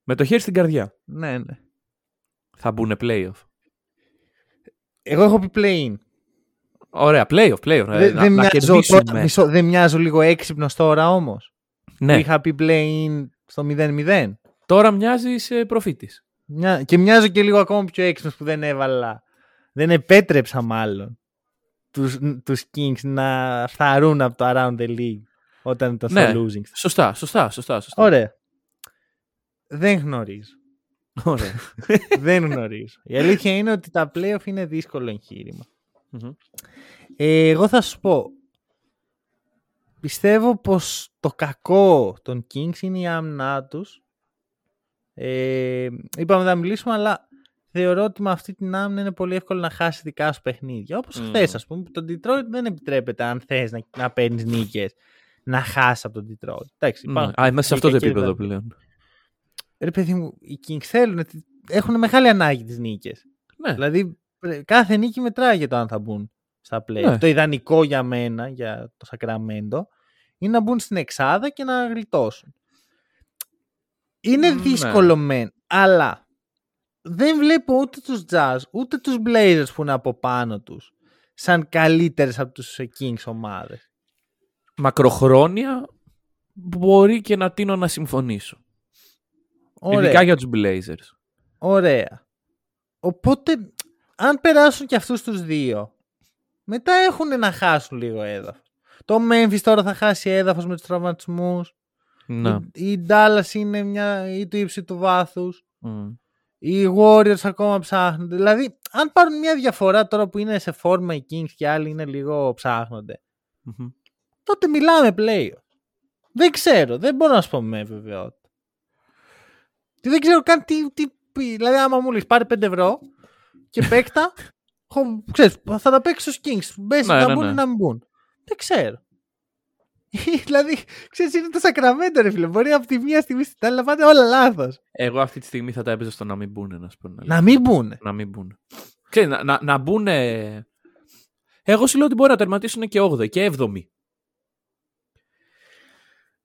Με το χέρι στην καρδιά. ναι, ναι. Θα μπουν playoff. Εγώ έχω πει play-in. Ωραία, playoff, playoff. Ε, Δεν- να, δεν, να μοιάζω, κερδίσουμε. τώρα, μισό, δεν μοιάζω λίγο έξυπνος τώρα όμως. Ναι, Είχα πει play-in στο 0-0. τώρα μοιάζει ε, προφήτης. Μια... Και μοιάζω και λίγο ακόμα πιο έξυπνος που δεν έβαλα. Δεν επέτρεψα μάλλον τους, τους Kings να φθαρούν από το Around the League όταν ήταν Ναι. στο losing. Σωστά, σωστά, σωστά. σωστά. Ωραία. Δεν γνωρίζω. Ωραία. δεν γνωρίζω. Η αλήθεια είναι ότι τα playoff είναι δύσκολο εγχείρημα. Μμμ. Ε, εγώ θα σου πω. Πιστεύω πως το κακό των Kings είναι η άμυνά τους. Ε, είπαμε να μιλήσουμε, αλλά θεωρώ ότι με αυτή την άμυνα είναι πολύ εύκολο να χάσει δικά σου παιχνίδια. Όπως Μμμ. χθες, ας πούμε, που το Detroit δεν επιτρέπεται αν θες να, να παίρνεις νίκες να χάσει από τον Detroit. Εντάξει, Ναι. υπάρχουν Α, είμαστε σε αυτό το κακές επίπεδο βαθμίδες. πλέον. Ρε παιδί μου, οι Kings θέλουν, έχουν μεγάλη ανάγκη τις νίκες. Ναι. Δηλαδή, πρέ- κάθε νίκη μετράει για το αν θα μπουν στα play. Ναι. Το ιδανικό για μένα, για το Σακραμέντο, είναι να μπουν στην εξάδα και να γλιτώσουν. Είναι Μ, ναι. δύσκολο μεν, αλλά δεν βλέπω ούτε τους Jazz, ούτε τους Blazers που είναι από πάνω τους, σαν καλύτερες από τους ε, Kings ομάδες. Μακροχρόνια μπορεί και να τίνω να συμφωνήσω. Ωραία. Ειδικά για τους Blazers. Ωραία. Οπότε, αν περάσουν και αυτούς τους δύο, μετά έχουν να χάσουν λίγο έδαφος. Το Memphis τώρα θα χάσει έδαφος με τους τραυματισμούς. Ναι. Η, η Dallas είναι μια ή του ύψη του βάθους. Μμ. Οι Warriors ακόμα ψάχνονται. Δηλαδή, αν πάρουν μια διαφορά τώρα που είναι σε φόρμα οι Kings και άλλοι είναι λίγο ψάχνονται, Μμμ. Τότε μιλάμε playoff. Δεν ξέρω, δεν μπορώ να σου πω με βεβαιότητα. Και δεν ξέρω καν τι, τι πει. Δηλαδή, άμα μου λες πάρε 5 ευρώ και παίκτα, χω- ξέρεις, θα τα παίξει στους Kings. Μπες Ναι, να ναι, μπουν ναι. ή να μην μπουν. Δεν ξέρω. δηλαδή, ξέρεις, είναι το Σακραμέντο, ρε φίλε. Μπορεί από τη μία στιγμή στην άλλη να πάνε όλα λάθος. Εγώ αυτή τη στιγμή θα τα έπαιζα στο να μην μπουν, να σου πω. την αλήθεια. Να μην μπουν. Να μην μπουν. Ξέρεις, να, να, να μπουν. Εγώ σου λέω ότι μπορεί να τερματίσουν και 8η και 7η.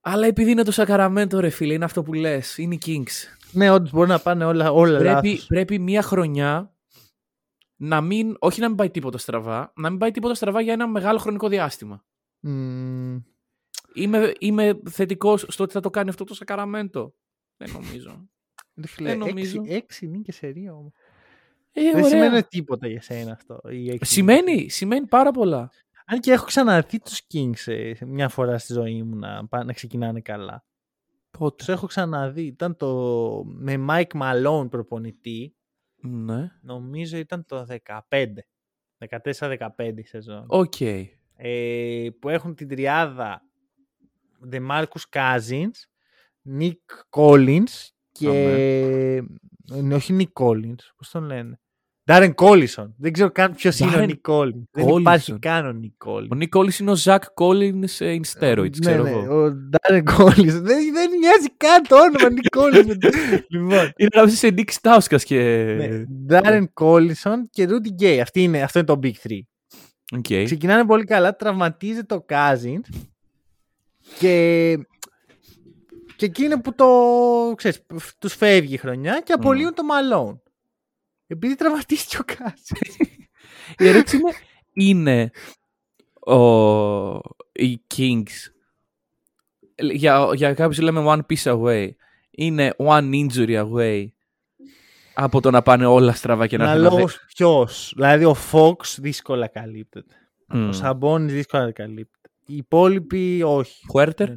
Αλλά επειδή είναι το Σακαραμέντο, ρε φίλε, είναι αυτό που λες. Είναι οι Kings. Ναι, όντως μπορεί να πάνε όλα, όλα Πρέπει, λάθος. πρέπει μία χρονιά να μην. Όχι να μην πάει τίποτα στραβά, να μην πάει τίποτα στραβά για ένα μεγάλο χρονικό διάστημα. Μμμ. Είμαι, είμαι θετικός στο ότι θα το κάνει αυτό το Σακαραμέντο. Δεν νομίζω. Ρε φίλε, Δεν νομίζω. έξι, έξι νίκες σε ρίο όμως. Ε, Δεν ωραία. σημαίνει τίποτα για σένα αυτό. οι έξι Σημαίνει, νίκες. σημαίνει πάρα πολλά. Αν και έχω ξαναδεί τους Kings ε, σε μια φορά στη ζωή μου να, πά- να ξεκινάνε καλά. Πότε; Τους έχω ξαναδεί. Ήταν το με Mike Malone προπονητή. Ναι. Νομίζω ήταν το 15. 14-15 σεζόν. Οκ. Ε, που έχουν την τριάδα DeMarcus Cousins, Nick Collins και... Ε, όχι Nick Collins, πώς τον λένε; Darren Collison. Δεν ξέρω καν ποιος είναι ο Darren Nick Collins. Δεν Collison. υπάρχει καν ο Nick Collins. Ο Nick Collins είναι ο Zach Collins ε, in steroids, ναι, ξέρω ναι, εγώ. ο Darren Collins. δεν, δεν μοιάζει καν το όνομα Nick Collins. λοιπόν, Είναι γράψει σε Nick Stauskas και... ναι, Darren Collison και Rudy Gay. Αυτή είναι, αυτό είναι το Big Three. OK. Ξεκινάνε πολύ καλά, τραυματίζεται ο Cousins και και εκείνο που το ξέρεις, τους φεύγει η χρονιά και απολύουν το Malone. Επειδή τραυματίστηκε ο Cousins. Η ερώτηση είναι, είναι ο, οι Kings για, για κάποιους λέμε one piece away είναι one injury away από το να πάνε όλα στραβά και να Να έρθει ένα λόγος ποιος. Δηλαδή ο Fox δύσκολα καλύπτεται. δε- Ο Μμ. Σαμπόνις δύσκολα καλύπτεται. Οι υπόλοιποι όχι. Χουέρτερ;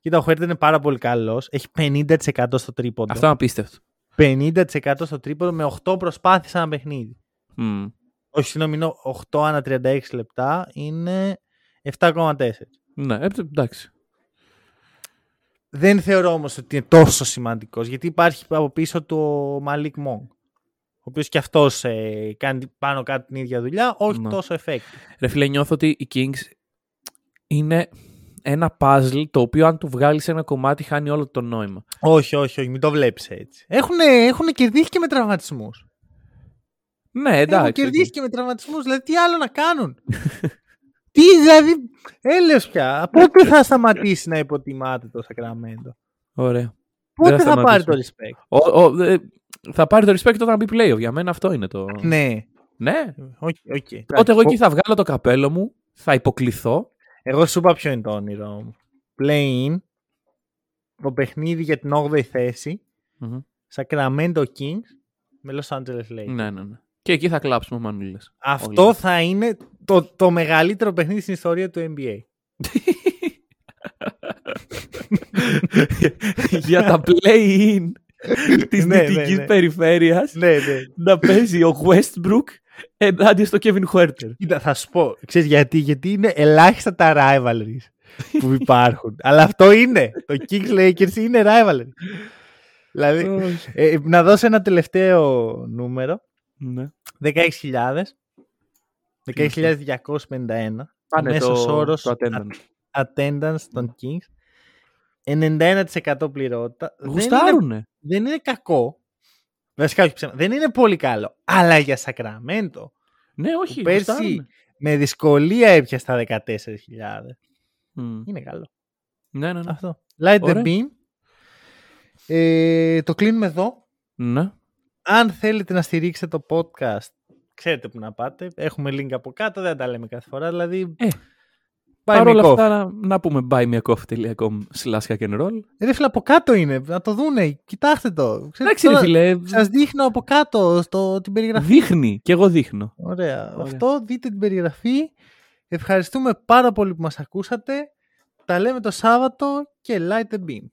Κοίτα, ο Χουέρτερ είναι πάρα πολύ καλός. Έχει 50% στο τρίποντο. Αυτό είναι απίστευτο. 50% στο τρίποντο με 8 προσπάθειες ένα παιχνίδι. Mm. Όχι, συγγνώμη, είναι 8 ανά 36 λεπτά. Είναι 7,4. Ναι, ε, εντάξει. Δεν θεωρώ όμως ότι είναι τόσο σημαντικός γιατί υπάρχει από πίσω του ο Μαλίκ Μόγκ. Ο οποίος και αυτός ε, κάνει πάνω κάτω την ίδια δουλειά, όχι Ναι. τόσο effective. Ρε φίλε, νιώθω ότι οι Kings είναι ένα puzzle το οποίο αν του βγάλεις ένα κομμάτι χάνει όλο το νόημα. Όχι, όχι, όχι, μην το βλέπεις έτσι. Έχουν, έχουν κερδίσει και με τραυματισμούς. Ναι, Έχουν εντάξει. κερδίσει οκ. και με τραυματισμούς. Δηλαδή, τι άλλο να κάνουν; τι, δηλαδή, έλεος πια. Πότε θα σταματήσει να υποτιμάται το Sacramento; Ωραία. Πότε θα θα, πάρει το σταματήσει. respect; Ο, ο, ε, θα πάρει το respect όταν μπει playoff. Για μένα αυτό είναι το. Ναι. Ναι. OK, OK. Οπότε εγώ εκεί θα βγάλω το καπέλο μου, θα υποκλιθώ. Εγώ σου είπα ποιο είναι το όνειρό μου. Play-in, το παιχνίδι για την 8η θέση, Μμμ. Sacramento Kings με Los Angeles Lakers. Ναι, ναι, ναι. Και εκεί θα κλάψουμε ο μανούλες. Αυτό Όλοι. θα είναι το, το μεγαλύτερο παιχνίδι στην ιστορία του NBA. Για τα play-in της Ναι, ναι, δυτικής ναι. περιφέρειας ναι, ναι. να παίζει ο Westbrook ενάντια στο Kevin Huerter. Κοίτα, θα σου πω. Ξέρεις γιατί, γιατί είναι ελάχιστα τα rivalries που υπάρχουν. Αλλά αυτό είναι. Το Kings Lakers είναι rivalry. δηλαδή, ε, να δώσω ένα τελευταίο νούμερο. ναι. 16.000. 16.251. Πάνε μέσος το, όρος το attendance. attendance των Kings. 91% πληρότητα. Δεν είναι, Γουστάρουνε. δεν είναι κακό. Βασικά όχι ψέμα. Δεν είναι πολύ καλό. Αλλά για Σακραμέντο. Ναι, όχι. Πέρσι γουστάρουνε. με δυσκολία έπιασε τα 14.000. Μμ. Είναι καλό. Ναι, ναι, ναι. Αυτό. Light the Ωραία. beam. Ε, το κλείνουμε εδώ. ναι. Αν θέλετε να στηρίξετε το podcast, ξέρετε που να πάτε. Έχουμε link από κάτω, δεν τα λέμε κάθε φορά. Δηλαδή, Ε, Buy Παρ' me όλα coffee. αυτά να, να πούμε buymeacoffee.com slash hack and roll. Ε, Ρε φίλε, από κάτω είναι. Να το δούνε. Κοιτάξτε το. Ξέρετε, Εντάξει ρε τώρα φίλε, Σας δείχνω από κάτω στο, την περιγραφή. δείχνει και εγώ δείχνω. Ωραία. Ωραία. Αυτό δείτε την περιγραφή. Ευχαριστούμε πάρα πολύ που μας ακούσατε. Τα λέμε το Σάββατο και light the beam.